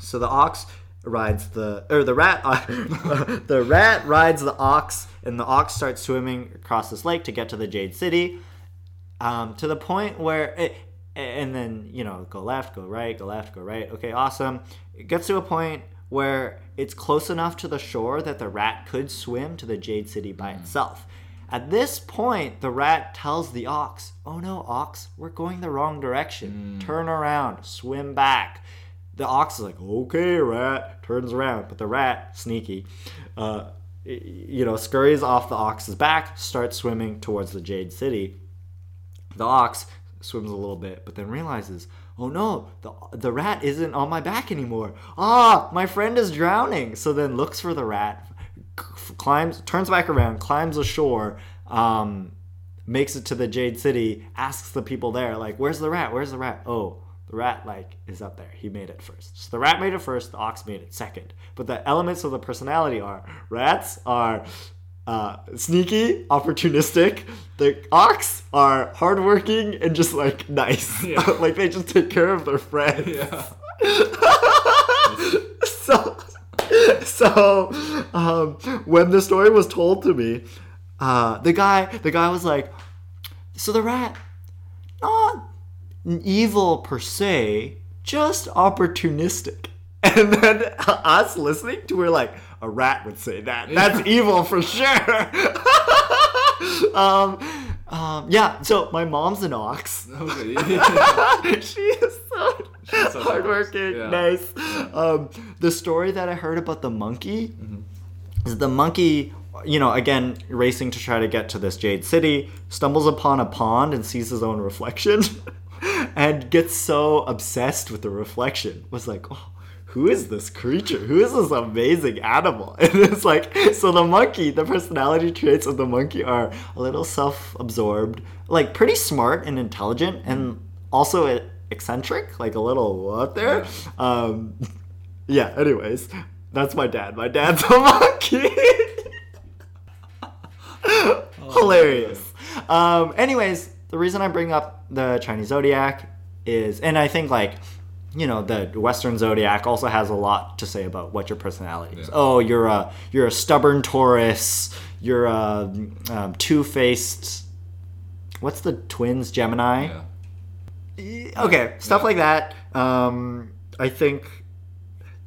So the ox rides the or the rat *laughs* the rat rides the ox and the ox starts swimming across this lake to get to the Jade City um, to the point where it, and then you know go left go right go left go right. Okay awesome. It gets to a point where it's close enough to the shore that the rat could swim to the jade city by itself. At this point the rat tells the ox oh no ox we're going the wrong direction. Turn around swim back the ox is like okay rat turns around but the rat sneaky uh, you know scurries off the ox's back starts swimming towards the jade city the ox swims a little bit, but then realizes, oh no, the, the rat isn't on my back anymore. Ah, my friend is drowning. So then looks for the rat, climbs, turns back around, climbs ashore, um, makes it to the Jade City, asks the people there, like, where's the rat? Where's the rat? Oh, the rat like is up there. He made it first. So the rat made it first. The ox made it second. But the elements of the personality are rats are uh, sneaky, opportunistic. The ox are hardworking and just like nice. Yeah. *laughs* like they just take care of their friends. Yeah. *laughs* so, so um, when the story was told to me, uh, the guy, the guy was like, "So the rat, not evil per se, just opportunistic." *laughs* And then us listening to her like, a rat would say that. That's evil for sure. *laughs* um, um, yeah. So my mom's an ox. Okay. *laughs* She is so so hardworking, nice. nice. Yeah. Um, the story that I heard about the monkey is the monkey, you know, again racing to try to get to this Jade City, stumbles upon a pond and sees his own reflection, and gets so obsessed with the reflection. Was like, oh. Who is this creature? Who is this amazing animal? *laughs* And it's like, so the monkey, the personality traits of the monkey are a little self absorbed, like pretty smart and intelligent, and also eccentric, like a little what there. Um, *laughs* yeah, anyways, that's my dad. My dad's a *laughs* monkey. Hilarious. Um, anyways, the reason I bring up the Chinese zodiac is, and I think like, you know, the Western zodiac also has a lot to say about what your personality is. Yeah. Oh, you're a you're a stubborn Taurus. You're a um, two faced. What's the twins Gemini? yeah. Okay, stuff Yeah. like that. Um, I think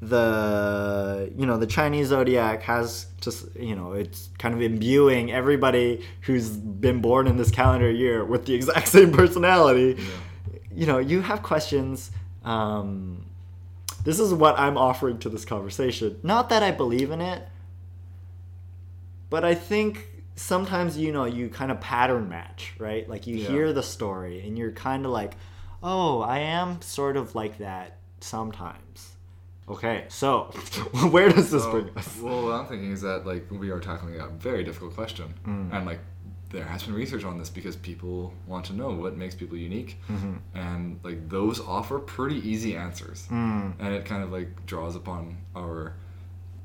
the you know the Chinese zodiac has just you know it's kind of imbuing everybody who's been born in this calendar year with the exact *laughs* same personality. You know, you have questions. Um, this is what I'm offering to this conversation. Not that I believe in it, but I think sometimes you know you kind of pattern match, right? Like you Yeah. hear the story and you're kind of like, "Oh, I am sort of like that sometimes." Okay, so *laughs* where does this So, bring us? well, what I'm thinking is that like we are tackling a very difficult question, Mm. and like there has been research on this because people want to know what makes people unique, Mm-hmm. and like those offer pretty easy answers, Mm. and it kind of like draws upon our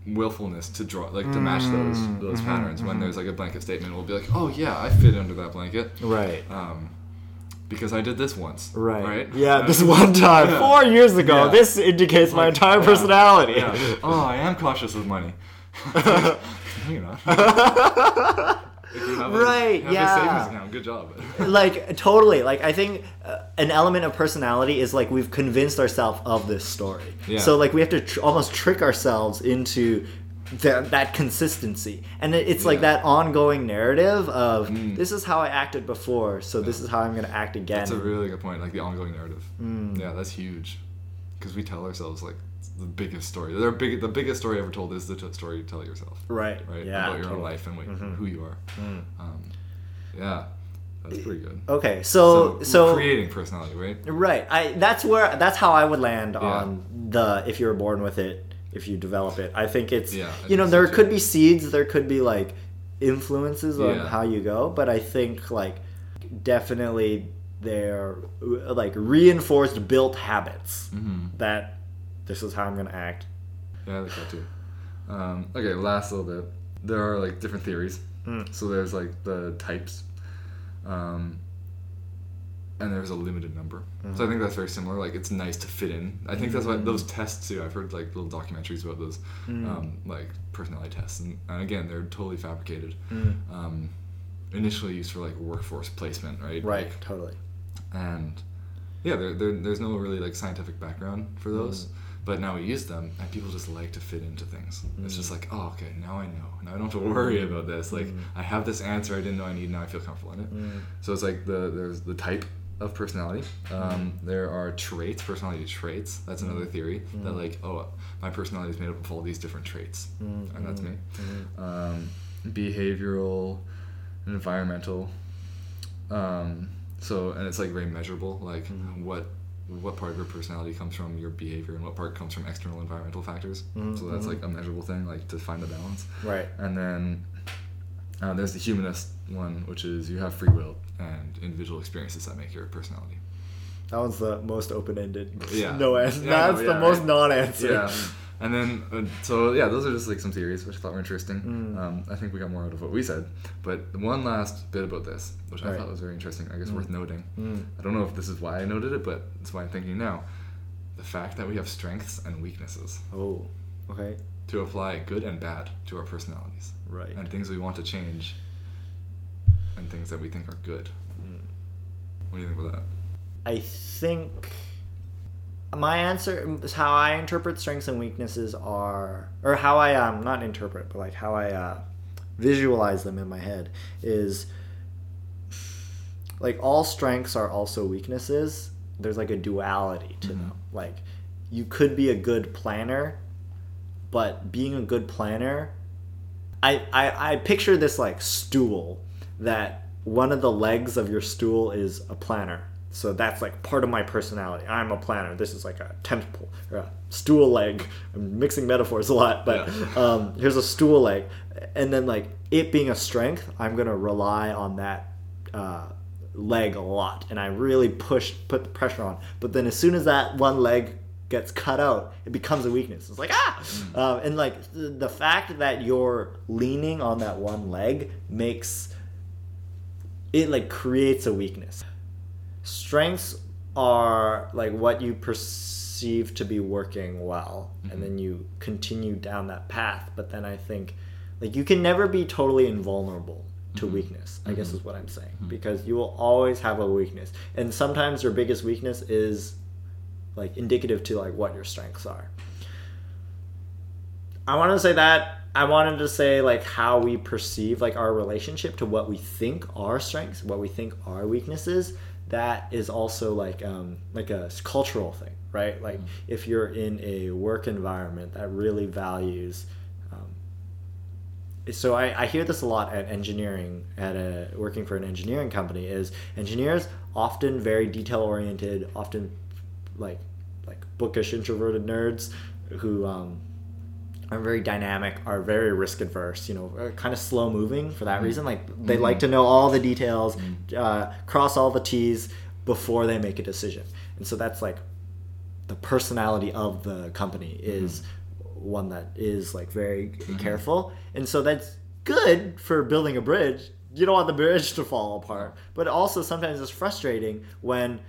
willfulness to draw like to match those Mm, those mhm, patterns. When there's like a blanket statement, we'll be like, oh yeah, I fit under that blanket. Right. Um, because I did this once. Right. Right. Yeah, Uh, this one time, yeah. four years ago, Yeah. this indicates my entire yeah, personality. yeah. Oh, I am cautious with money. no, you're not. If you have a- Right, have yeah. A savings account. Good job. *laughs* like totally like i think uh, an element of personality is like we've convinced ourselves of this story Yeah. so like we have to tr- almost trick ourselves into that, that consistency and it, it's like that ongoing narrative of Mm. this is how i acted before so this is how i'm going to act again That's a really good point. Like the ongoing narrative. Mm. Yeah, that's huge. Because we tell ourselves like the biggest story. Their big, the biggest story ever told is the t- story you tell yourself. right Right. yeah About your own life and what, Mhm. who you are. Mm. Um, yeah, that's pretty good. okay so so, creating personality, right? Right. I that's where that's how I would land Yeah. on the if you were born with it, if you develop it. I think it's Yeah, you know so there too. could be seeds, there could be like influences on Yeah. how you go, but I think like definitely they're like reinforced built habits Mm-hmm. that this is how I'm to act. Yeah, I like that too. Um, okay, last little bit. There are like different theories. Mm. So there's like the types, um, and there's a limited number. So I think that's very similar. Like it's nice to fit in. I think that's why those tests too. I've heard like little documentaries about those, Mm. um, like personality tests, and, and again they're totally fabricated. Mm. Um, initially used for like workforce placement, right? Right, Like, totally. and yeah, there, there, there's no really like scientific background for those. But now we use them, and people just like to fit into things. It's just like, oh, okay, now I know. Now I don't have to worry about this. Like, I have this answer I didn't know I need. Now I feel comfortable in it. Mm. So it's like the there's the type of personality. Um, there are traits, personality traits. That's another theory that like, oh, my personality is made up of all these different traits, Mm, and that's me. mm. Um, behavioral, environmental. Um, so and it's like very measurable, like what what part of your personality comes from your behavior and what part comes from external environmental factors. So that's like a measurable thing, like to find the balance. Right. And then uh, there's the humanist one, which is you have free will and individual experiences that make your personality. That one's the most open-ended. Yeah. *laughs* No answer. Yeah, I know, That's the most right. non-answer. Yeah. And then, uh, so yeah, those are just like some theories which I thought were interesting. Mm. Um, I think we got more out of what we said. But one last bit about this, which I Right. thought was very interesting, I guess worth noting. Mm. I don't know if this is why I noted it, but it's why I'm thinking now. The fact that we have strengths and weaknesses Oh. Okay. to apply good and bad to our personalities. Right. And things we want to change and things that we think are good. Mm. What do you think about that? I think my answer is how I interpret strengths and weaknesses are, or how I um not interpret, but like how I uh, visualize them in my head is like all strengths are also weaknesses. There's like a duality to them. Like you could be a good planner, but being a good planner, I, I I picture this like stool that one of the legs of your stool is a planner. So that's like part of my personality. I'm a planner. This is like a temple or a stool leg. I'm mixing metaphors a lot, but Yeah. um, here's a stool leg, and then like it being a strength, I'm gonna rely on that uh, leg a lot, and I really push put the pressure on. But then as soon as that one leg gets cut out, it becomes a weakness. It's like ah, um, and like the fact that you're leaning on that one leg makes it like creates a weakness. Strengths are like what you perceive to be working well, and mm-hmm. then you continue down that path. But then I think like you can never be totally invulnerable to mm-hmm. weakness. I guess mm-hmm. is what I'm saying because you will always have a weakness, and sometimes your biggest weakness is like indicative to like what your strengths are. I wanted to say that. I wanted to say like how we perceive like our relationship to what we think are strengths, what we think are weaknesses. That is also like um, like a cultural thing, right? Like if you're in a work environment that really values Um, so I, I hear this a lot at engineering at a working for an engineering company is engineers often very detail oriented often like like bookish introverted nerds who um, are very dynamic are very risk adverse you know kind of slow moving for that mm-hmm. reason like they mm-hmm. like to know all the details mm-hmm. uh, cross all the t's before they make a decision and so that's like the personality of the company is mm-hmm one that is like very mm-hmm. careful, and so that's good for building a bridge. You don't want the bridge to fall apart, but also sometimes it's frustrating when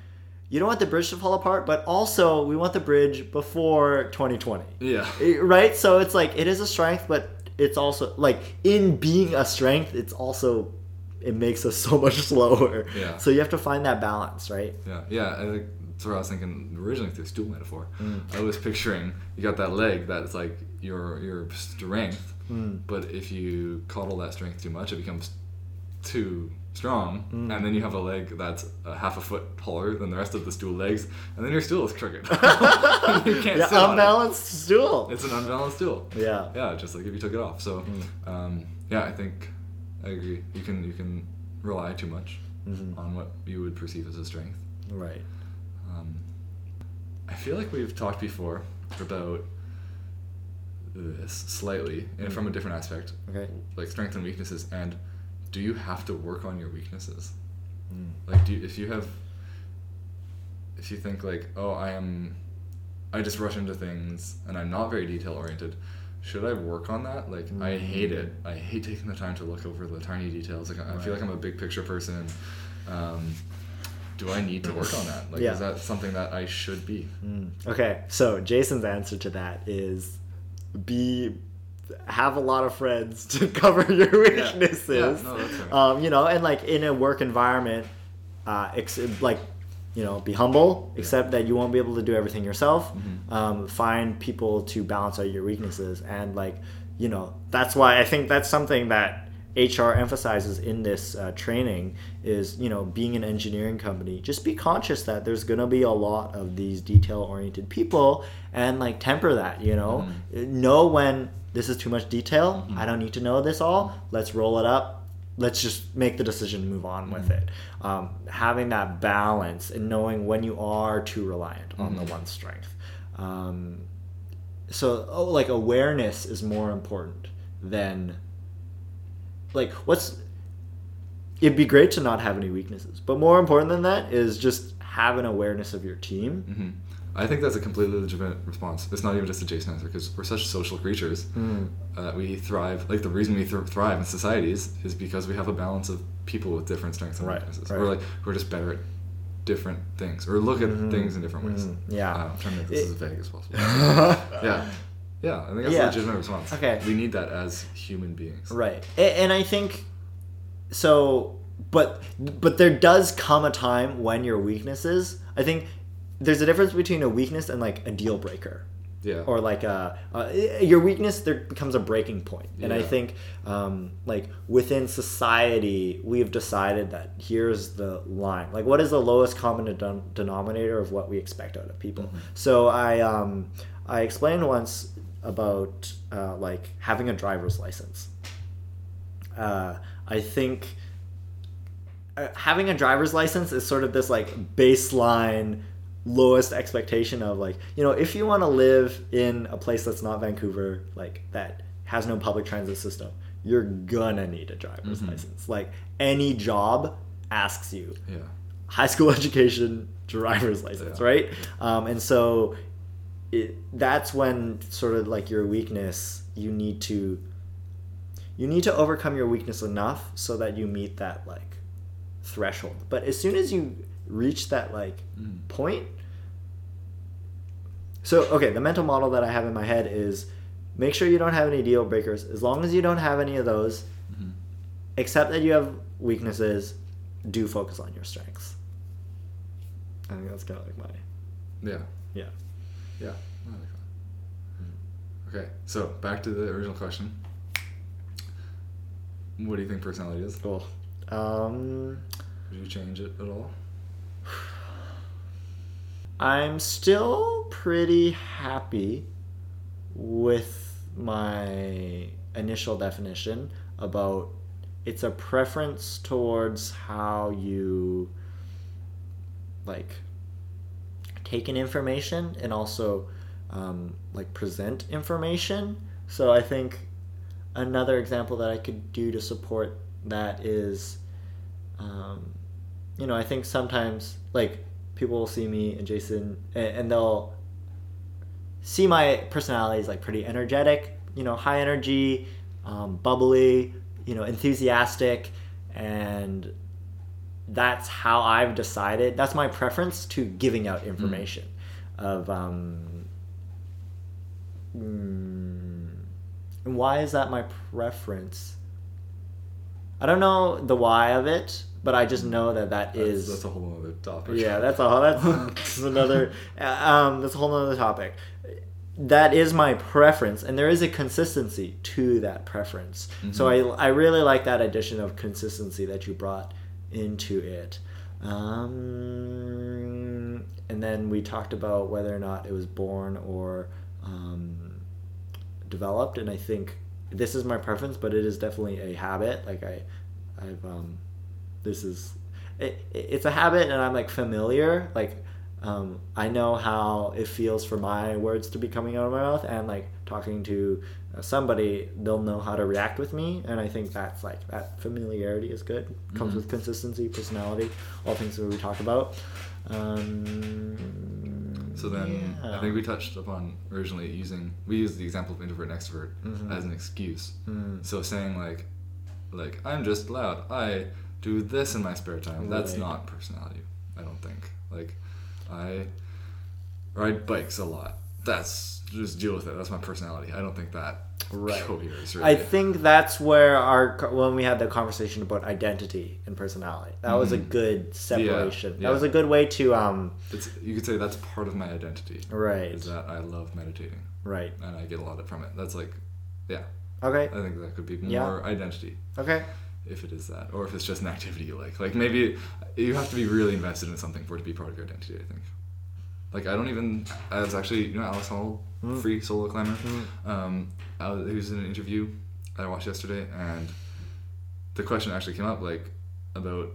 you don't want the bridge to fall apart, but also we want the bridge before 2020. Yeah. Right? So it's like it is a strength, but it's also like in being a strength, it's also it makes us *laughs* so much slower. Yeah. So you have to find that balance, right? Yeah. Yeah. I think that's what I was thinking originally through stool metaphor. Mm. I was picturing you got that leg that's like your your strength, mm. but if you coddle that strength too much, it becomes too strong, mm. and then you have a leg that's a half a foot taller than the rest of the stool legs, and then your stool is crooked. *laughs* *laughs* you can't yeah, unbalanced it. stool. It's an unbalanced stool. Yeah. Yeah, just like if you took it off. So, mm. um, yeah, I think I agree. You can you can rely too much mm-hmm. on what you would perceive as a strength. Right. Um, I feel like we've talked before about this slightly and from a different aspect. Okay. Like strengths and weaknesses, and do you have to work on your weaknesses? Mm. Like, do you, if you have, if you think like, oh, I am, I just rush into things and I'm not very detail oriented. Should I work on that? Like, mm. I hate it. I hate taking the time to look over the tiny details. Like, I right. feel like I'm a big picture person. Um, do I need to work on that? Like, yeah. is that something that I should be? Mm. Okay, so Jason's answer to that is be have a lot of friends *laughs* to cover *laughs* your weaknesses. Yeah. Yeah, no, right. um, you know, and like in a work environment, uh, ex- like you know, be humble, yeah. that you won't be able to do everything yourself. Mm-hmm. Um, find people to balance out your weaknesses, and like you know, that's why I think that's something that HR emphasizes in this uh, training is, you know, being an engineering company, just be conscious that there's going to be a lot of these detail oriented people and like temper that, you know, mm-hmm. know when this is too much detail. Mm-hmm. I don't need to know this all. Let's roll it up. Let's just make the decision, and move on mm-hmm. with it. Um, having that balance and knowing when you are too reliant on the mm-hmm. one strength. Um, so, oh, like awareness is more important than like what's it'd be great to not have any weaknesses but more important than that is just have an awareness of your team mm-hmm. I think that's a completely legitimate response. It's not even just a Jason answer because we're such social creatures mm. uh, we thrive. Like the reason we th- thrive in societies is because we have a balance of people with different strengths and right, weaknesses. Right. We're like we're just better at different things or look at mm-hmm. things in different ways. Mm-hmm. Yeah, uh, I'm trying to make this it, as vague as possible. *laughs* yeah, yeah, I think that's yeah. a legitimate response. Okay. We need that as human beings. Right. And I think so but but there does come a time when your weaknesses, I think there's a difference between a weakness and like a deal breaker. Yeah. Or like a, your weakness there becomes a breaking point. And yeah. I think um, like within society we've decided that here's the line. Like what is the lowest common denominator of what we expect out of people? Mm-hmm. So I um, I explained once about uh, like having a driver's license. Uh, I think uh, having a driver's license is sort of this like baseline lowest expectation of like you know if you want to live in a place that's not Vancouver like that has no public transit system you're gonna need a driver's mm-hmm. license like any job asks you yeah high school *laughs* education driver's license yeah. right um, and so it, that's when sort of like your weakness you need to you need to overcome your weakness enough so that you meet that like threshold but as soon as you reach that like mm. point so okay the mental model that i have in my head is make sure you don't have any deal breakers as long as you don't have any of those mm-hmm. accept that you have weaknesses do focus on your strengths i think that's kind of like my yeah Yeah. Yeah, I like that. Okay, so back to the original question. What do you think personality is? Cool. Um, Would you change it at all? I'm still pretty happy with my initial definition about it's a preference towards how you like take in information and also um, like present information. So I think another example that I could do to support that is, um, you know, I think sometimes like people will see me and Jason and, and they'll see my personality is like pretty energetic, you know, high energy, um, bubbly, you know, enthusiastic, and that's how I've decided. That's my preference to giving out information. Of um, mm, and why is that my preference? I don't know the why of it, but I just know that that That's, is that's a whole other topic. yeah, that's a that's, that's *laughs* another um that's a whole other topic. That is my preference, and there is a consistency to that preference. So I I really like that addition of consistency that you brought into it. Um, and then we talked about whether or not it was born or um, developed, and I think this is my preference, but it is definitely a habit. Like I, I've um, this is it, it's a habit and i'm like familiar like um, i know how it feels for my words to be coming out of my mouth and like talking to somebody they'll know how to react with me and i think that's like that familiarity is good comes with consistency personality all things that we talk about um, So then, I think we touched upon originally using we used the example of introvert and extrovert Mhm. as an excuse. Mm. So saying like, like I'm just loud. I do this in my spare time. That's not personality. I don't think. Like, I ride bikes a lot. That's just deal with it. That's my personality. I don't think that Right. coheres. I think that's where our when we had the conversation about identity and personality. That was a Mhm. good separation. yeah. That was a good way to um it's you could say that's part of my identity. right Is that I love meditating right. and I get a lot from it. That's like, yeah. Okay. I think that could be Yeah. more identity. Okay. if it is that, or if it's just an activity you like. Like maybe you have to be really invested in something for it to be part of your identity. I think. Like I don't even. I was actually you know Alex Honnold, Mm. free solo climber. Mm. Um, I was, he was in an interview that I watched yesterday, and the question actually came up like about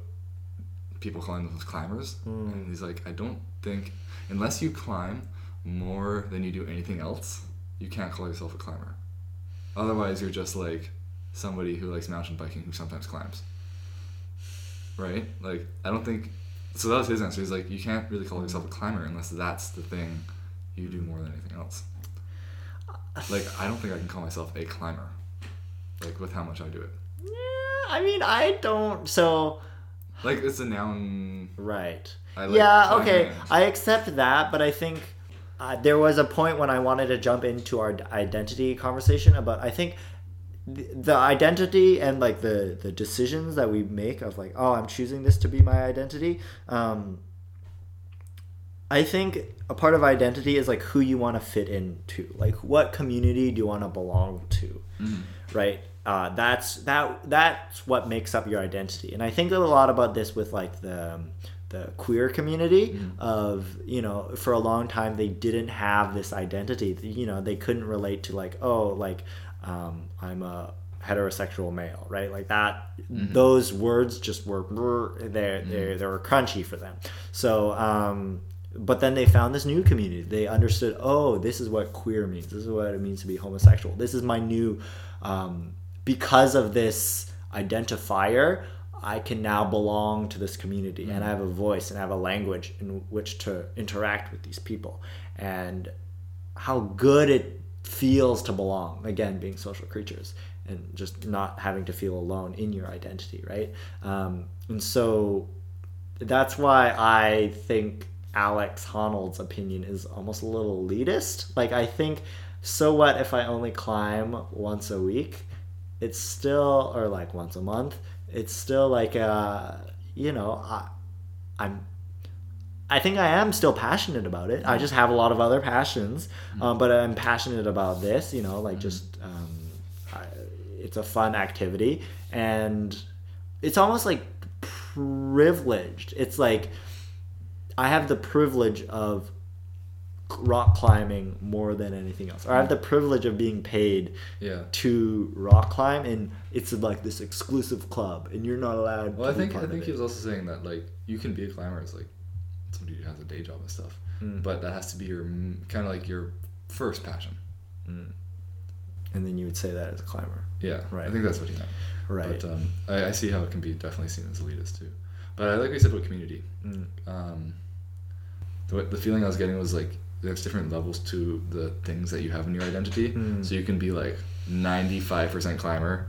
people calling themselves climbers, Mm. and he's like, I don't think unless you climb more than you do anything else, you can't call yourself a climber. Otherwise, you're just like somebody who likes mountain biking who sometimes climbs. Right? Like, I don't think. So that was his answer. He's like, you can't really call yourself a climber unless that's the thing you do more than anything else. Like, I don't think I can call myself a climber. Like, with how much I do it. Yeah, I mean, I don't. So Like, it's a noun. right. I like yeah. climbing Okay. I accept that, but I think uh, there was a point when I wanted to jump into our identity conversation about. I think the, the identity and like the the decisions that we make of like, oh, I'm choosing this to be my identity. Um, I think a part of identity is like who you want to fit into. Like, what community do you want to belong to? Mhm. right uh, that's that that's what makes up your identity and i think a lot about this with like the um, the queer community of you know for a long time they didn't have this identity you know they couldn't relate to like oh like um, i'm a heterosexual male right? Like that those words just were they they they were crunchy for them. So um but then they found this new community. They understood oh this is what queer means. This is what it means to be homosexual. This is my new um, because of this identifier i can now belong to this community. And i have a voice and i have a language in which to interact with these people. And how good it feels to belong again being social creatures and just not having to feel alone in your identity right? Um, and so that's why i think alex honnold's opinion is almost a little elitist. Like i think so what if i only climb once a week? It's still or like once a month it's still like uh you know I, i'm I think I am still passionate about it. I just have a lot of other passions, um, but I'm passionate about this. You know, like just um, I, it's a fun activity, and it's almost like privileged. It's like I have the privilege of rock climbing more than anything else, or I have the privilege of being paid Yeah. to rock climb, and it's like this exclusive club, and you're not allowed. Well, I think I think he was also saying that like you can be a climber as like somebody who has a day job and stuff, but that has to be your kind of like your first passion. and then you would say that as a climber, Yeah, Right. I think that's what he meant. right? But um, I, I see how it can be definitely seen as elitist too. But I like what you said about community. Mm. Um, the, the feeling I was getting was like there's different levels to the things that you have in your identity. Mm. So you can be like 95% climber,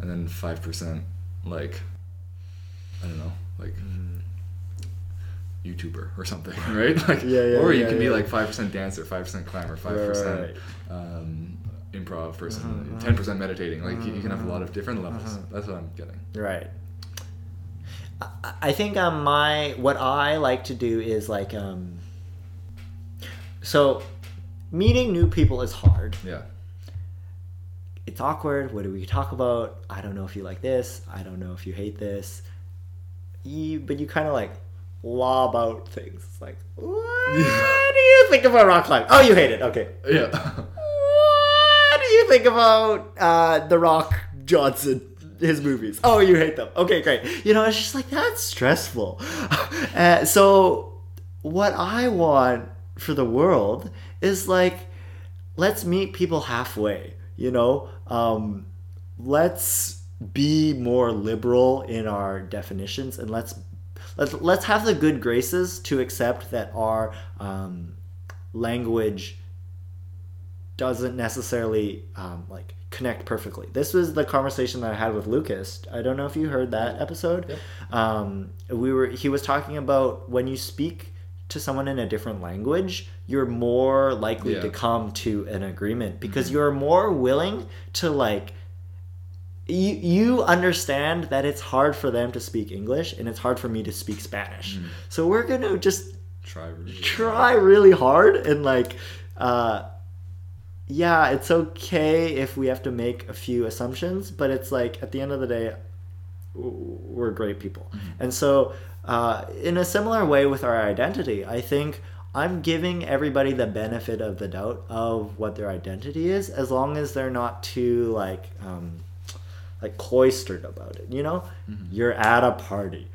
and then five percent like I don't know, like YouTuber or something, *laughs* right? Like. Yeah, yeah, or you yeah, can be like five percent dancer, five percent climber, five Right, percent um, improv person, Uh-huh, 10 percent meditating. Like you, you can have a lot uh-huh, of different levels. uh-huh. That's what I'm getting. Right. I- I think um, my what I like to do is like um, so meeting new people is hard. Yeah. It's awkward. What do we talk about? I don't know if you like this. I don't know if you hate this. You, but you kind of like lob out things. It's like, *laughs* what do you think about rock climbing? Oh, you hate it. Okay. Yeah. *laughs* *laughs* What do you think about uh, The Rock Johnson, his movies? Oh, you hate them. Okay, great. You know, it's just like that's stressful. Uh, so, what I want for the world is like, let's meet people halfway. You know, um, let's be more liberal in our definitions, and let's let's let's have the good graces to accept that our um, language doesn't necessarily um, like connect perfectly. This was the conversation that I had with Lucas. I don't know if you heard that episode. Yep. Um, we were he was talking about when you speak to someone in a different language, you're more likely Yeah. to come to an agreement because you're more willing to like you you understand that it's hard for them to speak English and it's hard for me to speak Spanish. So we're going to just Try. Really try really hard and like uh yeah it's okay if we have to make a few assumptions but it's like at the end of the day we're great people and so uh, in a similar way with our identity i think i'm giving everybody the benefit of the doubt of what their identity is as long as they're not too like um, like cloistered about it you know? Mm-hmm. You're at a party.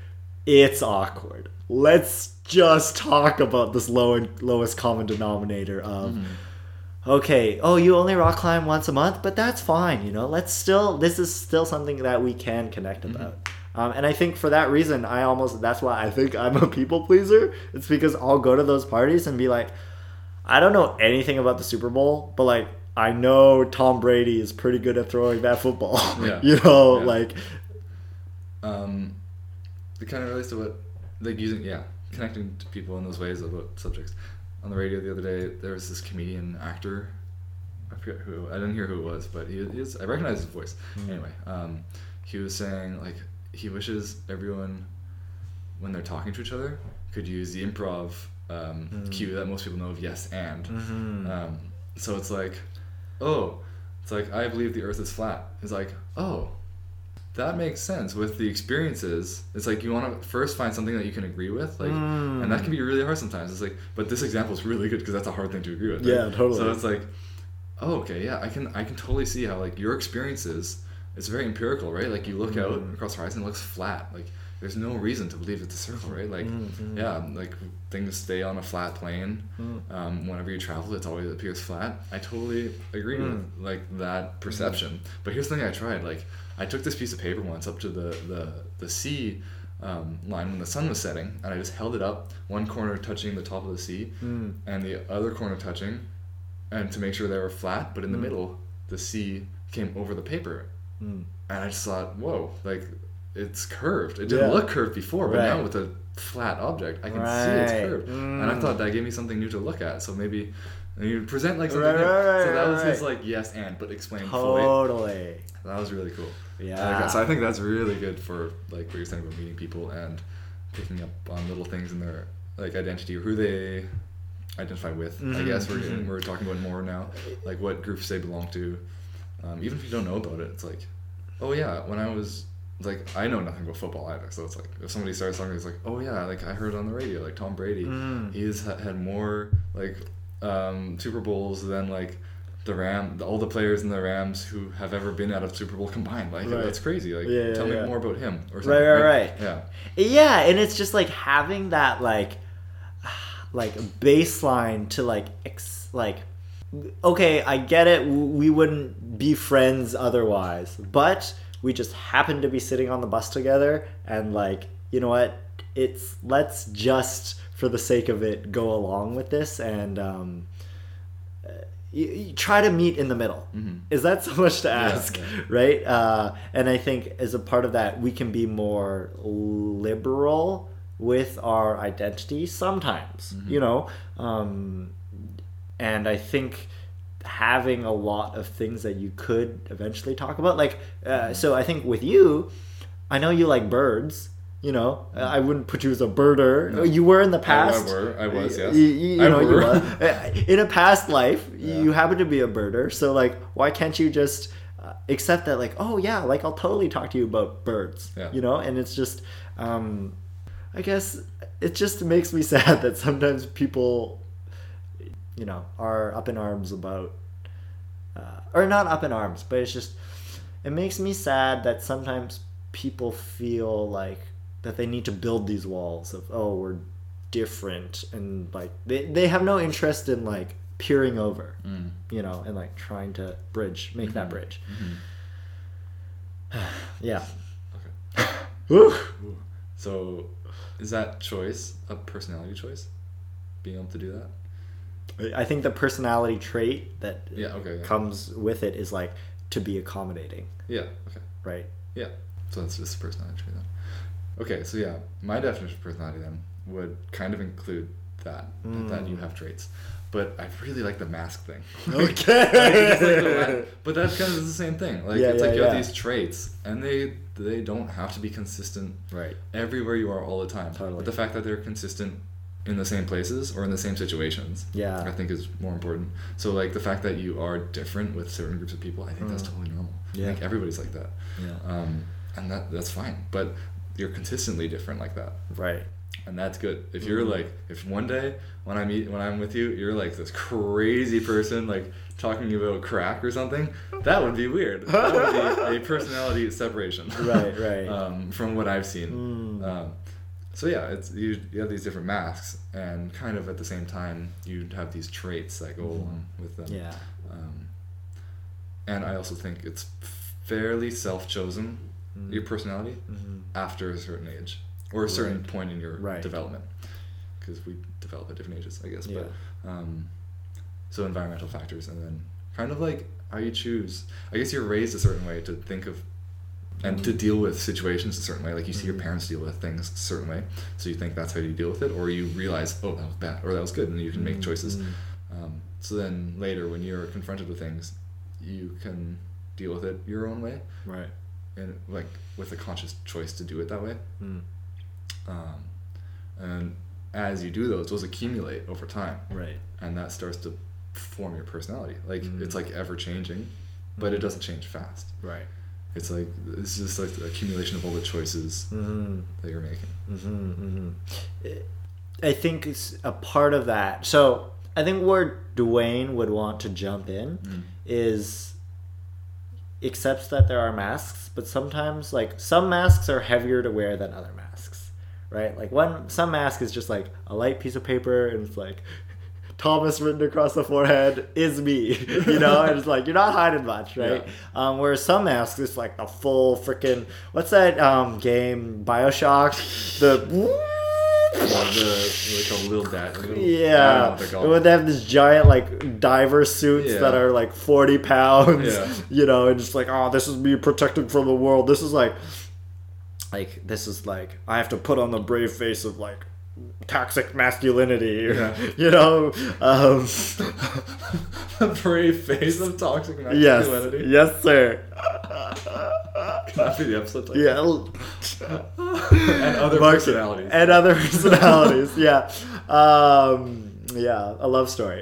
It's awkward. Let's just talk about this low and lowest common denominator of mm-hmm. okay oh you only rock climb once a month but that's fine you know? Let's still this is still something that we can connect mm-hmm. about. Um, and i think for that reason i almost that's why i think i'm a people pleaser. It's because i'll go to those parties and be like i don't know anything about the super bowl but like i know tom brady is pretty good at throwing that football *laughs* Yeah. you know Yeah. like um, it kind of relates to what like using yeah connecting to people in those ways about subjects. On the radio the other day, there was this comedian actor. I forget who. I didn't hear who it was, but he, he is. I recognize his voice. Anyway, um, he was saying like he wishes everyone, when they're talking to each other, could use the improv um, cue that most people know of yes and. Um, so it's like, oh, it's like I believe the Earth is flat. It's like, oh, that makes sense with the experiences. It's like you want to first find something that you can agree with, like, and that can be really hard sometimes. It's like, but this example is really good because that's a hard thing to agree with. right? Yeah, totally. So it's like, oh, okay, yeah, I can I can totally see how like your experiences. It's very empirical, right? Like you look out Mm-hmm. across the horizon, it looks flat. Like there's no reason to believe it's a circle, right? Like Mm-hmm. yeah, like things stay on a flat plane. Um, whenever you travel, it's always appears flat. I totally agree Mm. with like that perception. But here's the thing: I tried. Like I took this piece of paper once up to the the the sea um, line when the sun was setting, and I just held it up, one corner touching the top of the sea, Mm. and the other corner touching, and to make sure they were flat. But in the Mm. middle, the sea came over the paper, Mm. and I just thought, whoa, like it's curved. It didn't Yeah. look curved before, but now with a flat object, I can see it's Right. curved. And I Mm. thought that gave me something new to look at. So maybe you present like something Right, new. right, so that right, was his like yes and, but explained fully. totally That was really cool. Yeah. So I think that's really good for like what you're saying about meeting people and picking up on little things in their like identity or who they identify with. I guess we're Mhm, mhm. we're talking about more now, like what groups they belong to. Um, even if you don't know about it, it's like, oh yeah, when I was like I know nothing about football either, so it's like if somebody starts talking, it's like, oh yeah, like I heard on the radio, like Tom Brady, Mm. he's ha- had more like um, Super Bowls than like the Ram, all the players in the Rams who have ever been out of Super Bowl combined. Like Right. that's crazy. Like Yeah, yeah, tell yeah. me more about him or something. Right, right, right. Yeah. Yeah, and it's just like having that like like baseline to like ex- like okay, I get it. We wouldn't be friends otherwise, but we just happen to be sitting on the bus together and like, you know what? It's let's just for the sake of it go along with this and um uh, you, you try to meet in the middle. Mhm. Is that so much to ask, yeah. right? Uh, and I think as a part of that, we can be more liberal with our identity sometimes, you know. Um, and I think having a lot of things that you could eventually talk about, like, uh, so I think with you, I know you like birds. You know, I wouldn't put you as a birder. No. You were in the past. I past. were. I was, yes. You, you- you I know, you were. were. *laughs* In a past life, Yeah. you happen to be a birder. So, like, why can't you just uh, accept that? Like, oh yeah, like I'll totally talk to you about birds. Yeah. You know, and it's just, um, I guess it just makes me *laughs* sad that sometimes people, you know, are up in arms about, uh, or not up in arms, but it's just, it makes me sad that sometimes people feel like that they need to build these walls of oh we're different and like they, they have no interest in like peering over Mm. you know and like trying to bridge make that bridge Mhm. *sighs* yeah Okay. *sighs* So, is that choice a personality choice? Being able to do that? I think the personality trait that Yeah. Okay. Yeah. comes with it is like to be accommodating yeah. Okay. right Yeah. So that's just a personality trait then. Okay. So yeah, my definition of personality then would kind of include that that you Mm. have traits, but I really like the mask thing. *laughs* Okay. Like, like la- but that's kind of the same thing. Like Yeah, it's like you have these traits, and they they don't have to be consistent right everywhere you are all the time. Totally. But the fact that they're consistent in the same places or in the same situations, Yeah. I think is more important. So like the fact that you are different with certain groups of people, I think that's Mm. totally normal. Yeah. I think everybody's like that, yeah um, and that that's fine. But you're consistently different like that, right and that's good. If you're Mhm. like, if one day when I meet when I'm with you, you're like this crazy person like talking about crack or something, that would be weird. That would be a *laughs* personality separation. Right, right. *laughs* um, from what I've seen. Mm. Um, so yeah, it's you, you have these different masks, and kind of at the same time, you have these traits that go along with them. yeah Um, and I also think it's fairly self-chosen Mm. your personality Mhm. after a certain age or a certain Right. point in your Right. development, because we develop at different ages, I guess. Yeah. But um, so environmental factors, and then kind of like how you choose. I guess you're raised a certain way to think of and to deal with situations a certain way. Like you see your parents deal with things a certain way, so you think that's how you deal with it, or you realize, oh, that was bad, or that was good, and you can make choices. Mhm. Um, so then later, when you're confronted with things, you can deal with it your own way, right and like with a conscious choice to do it that way. Mm. Um, and as you do those, those accumulate over time, right and that starts to form your personality. Like Mm. it's like ever changing, but it doesn't change fast. right It's like it's just like the accumulation of all the choices mm-hmm. that you're making. Mm-hmm, mm-hmm. I think it's a part of that. So I think where Dwayne would want to jump in Mm. is accepts that there are masks, but sometimes like some masks are heavier to wear than other masks, right? Like one some mask is just like a light piece of paper and it's like Thomas written across the forehead is me, you know, *laughs* and it's like you're not hiding much, right? Um, whereas some masks is like the full freaking what's that um, game Bioshock the *laughs* the they call little dad. Little, I don't know yeah, what they're called. when they have this giant like diver suits Yeah. that are like forty pounds, Yeah. *laughs* you know, and just like, oh, this is me protected from the world. This is like, like this is like I have to put on the brave face of like toxic masculinity, or, Yeah. *laughs* you know. Um, *laughs* the brave face of toxic masculinity. yes, yes sir. *laughs* Can that be the episode title? yeah. and other personalities. And other personalities, yeah. Um, yeah, a love story.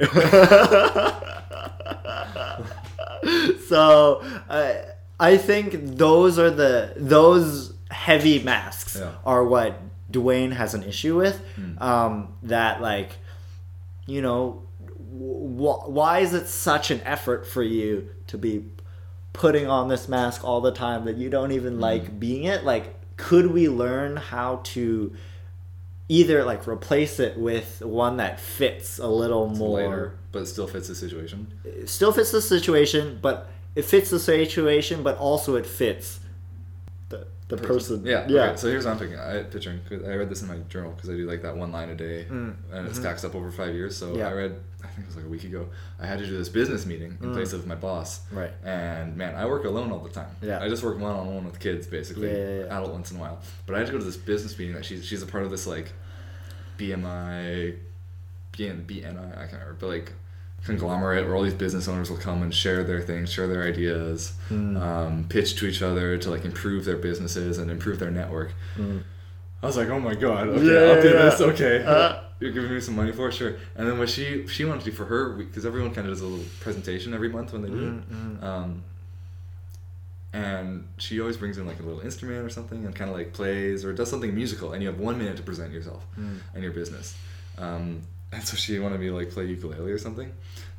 so I I think those are the those heavy masks Yeah. are what Dwayne has an issue with. Um, that like, you know, wh- why is it such an effort for you to be putting on this mask all the time that you don't even like being it? Like, could we learn how to either like replace it with one that fits a little more Later, but still fits the situation. still fits the situation, but it fits the situation, but also it fits the the person. Yeah. yeah. Okay, so here's what I'm picking. I picturing. I read this in my journal because I do like that one line a day, and it stacks up over five years. So Mm. Mm-hmm. Yeah. I read. I think it was like a week ago. I had to do this business meeting in place of my boss. Mm. Right. And man, I work alone all the time. Yeah. I just work one on one with kids basically. Yeah, yeah, yeah. Adult once in a while. But I had to go to this business meeting that she's she's a part of this like BMI, BN, BNI, I can't remember, but like conglomerate where all these business owners will come and share their things, share their ideas, Hmm. um, pitch to each other to like improve their businesses and improve their network. I was like, oh my god, okay. Yeah, I'll do yeah, this. Okay, Uh. you're giving me some money for it, sure. And then what she she wanted to do for her because everyone kind of does a little presentation every month when they do it. Um, and she always brings in like a little instrument or something and kind of like plays or does something musical and you have one minute to present yourself Mm. and your business um, and so she wanted me to like play ukulele or something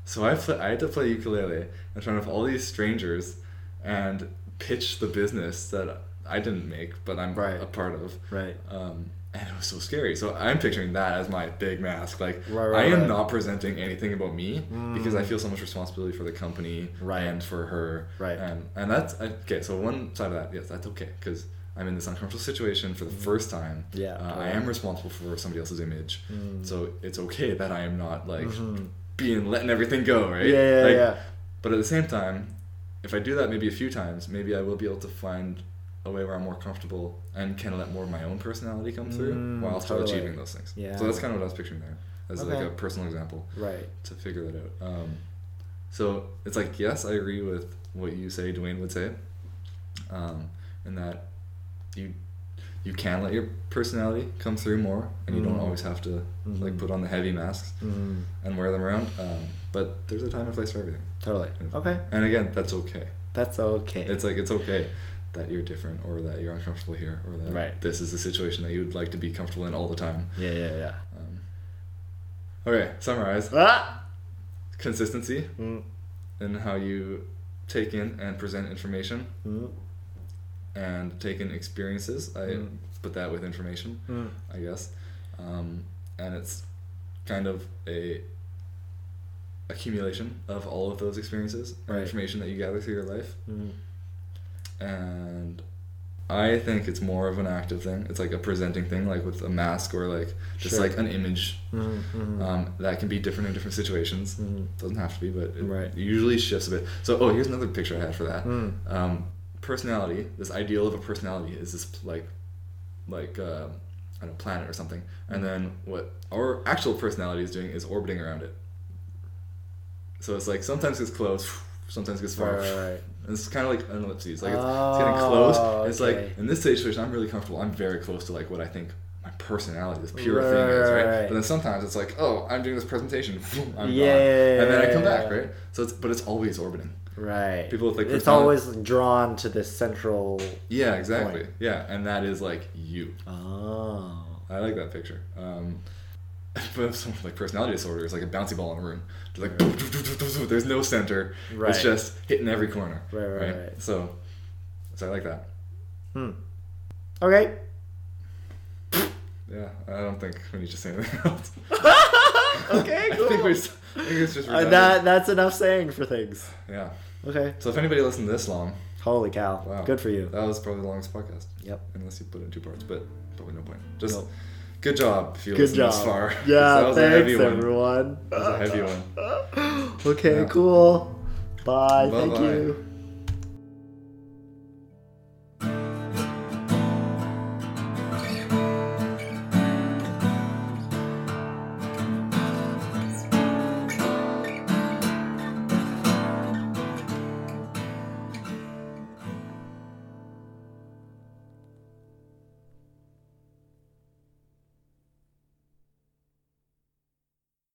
so I, pla I had to play ukulele in front of all these strangers and pitch the business that I didn't make but I'm Right. a part of Right. um, and it was so scary. So I'm picturing that as my big mask. Like Right, right, I am right. not presenting anything about me because I Mm. feel so much responsibility for the company Right. and for her. Right. And and that's okay. So one side of that, yes, that's okay because I'm in this uncomfortable situation for the first time. Mm. Yeah, Uh, I am responsible for somebody else's image. Mm. So it's okay that I am not like Mhm. being letting everything go. Right. Yeah, yeah, Like, yeah. But at the same time, if I do that maybe a few times, maybe I will be able to find a way where I'm more comfortable and can let more of my own personality come through Mm, while still totally. achieving those things. Yeah. So that's kind of what I was picturing there as like a personal example Right. to figure that out. Um, so it's like yes, I agree with what you say. Dwayne would say, um, in that you you can let your personality come through more, and you don't Mm. always have to like Mhm. put on the heavy masks Mhm. and wear them around. Um, but there's a time and place for everything. Totally. Okay. And again, that's okay. That's okay. It's like it's okay that you're different or that you're uncomfortable here or that Right. this is a situation that you would like to be comfortable in all the time. yeah, yeah, yeah. Um, okay, summarize. Ah! Consistency Mm. in how you take in and present information Mm. And take in experiences. I Mm. put that with information, Mm. I guess. Um, and it's kind of a accumulation of all of those experiences and Right. information that you gather through your life. Mm. and I think it's more of an active thing. It's like a presenting thing, like with a mask or like just Sure. like an image Mm. Mm. um, that can be different in different situations. Mm. Doesn't have to be, but it Right. usually shifts a bit. So, oh, here's another picture I had for that. Mm. Um, personality. This ideal of a personality is this like, like uh, I don't know, planet or something, and then what our actual personality is doing is orbiting around it. So it's like sometimes it's close, sometimes it's far. Right, right, right. It's kind of like an ellipses. Like it's, it's getting close. Oh, It's okay. like in this situation, I'm really comfortable. I'm very close to like what I think my personality, this pure Right, thing is, right? But then sometimes it's like, oh, I'm doing this presentation, I'm Yeah, gone, and then I come back, right? So it's but it's always orbiting. Right. People with, like, it's always drawn to this central. Yeah, exactly. Point. Yeah, and that is like you. Oh. I like that picture. Um, *laughs* but some like personality disorder is like a bouncy ball in a room. There's like there's no center. Right. It's just hitting every corner. Right, right, right. So, so I like that. Hmm. Okay. Yeah, I don't think we need to say anything *laughs* else. *laughs* okay. I think we. I think it's just Uh, that that's enough saying for things. Yeah. Okay. So if anybody listened this long, Holy cow. wow, Good for you. That was probably the longest podcast, Yep. unless you put it in two parts. But probably no point. Just Nope. good job if you Good listened job. this far. *laughs* Yeah. that was thanks, a heavy one. everyone. That was a heavy one. *gasps* okay. Yeah. Cool. Bye. Thank Bye-bye. you.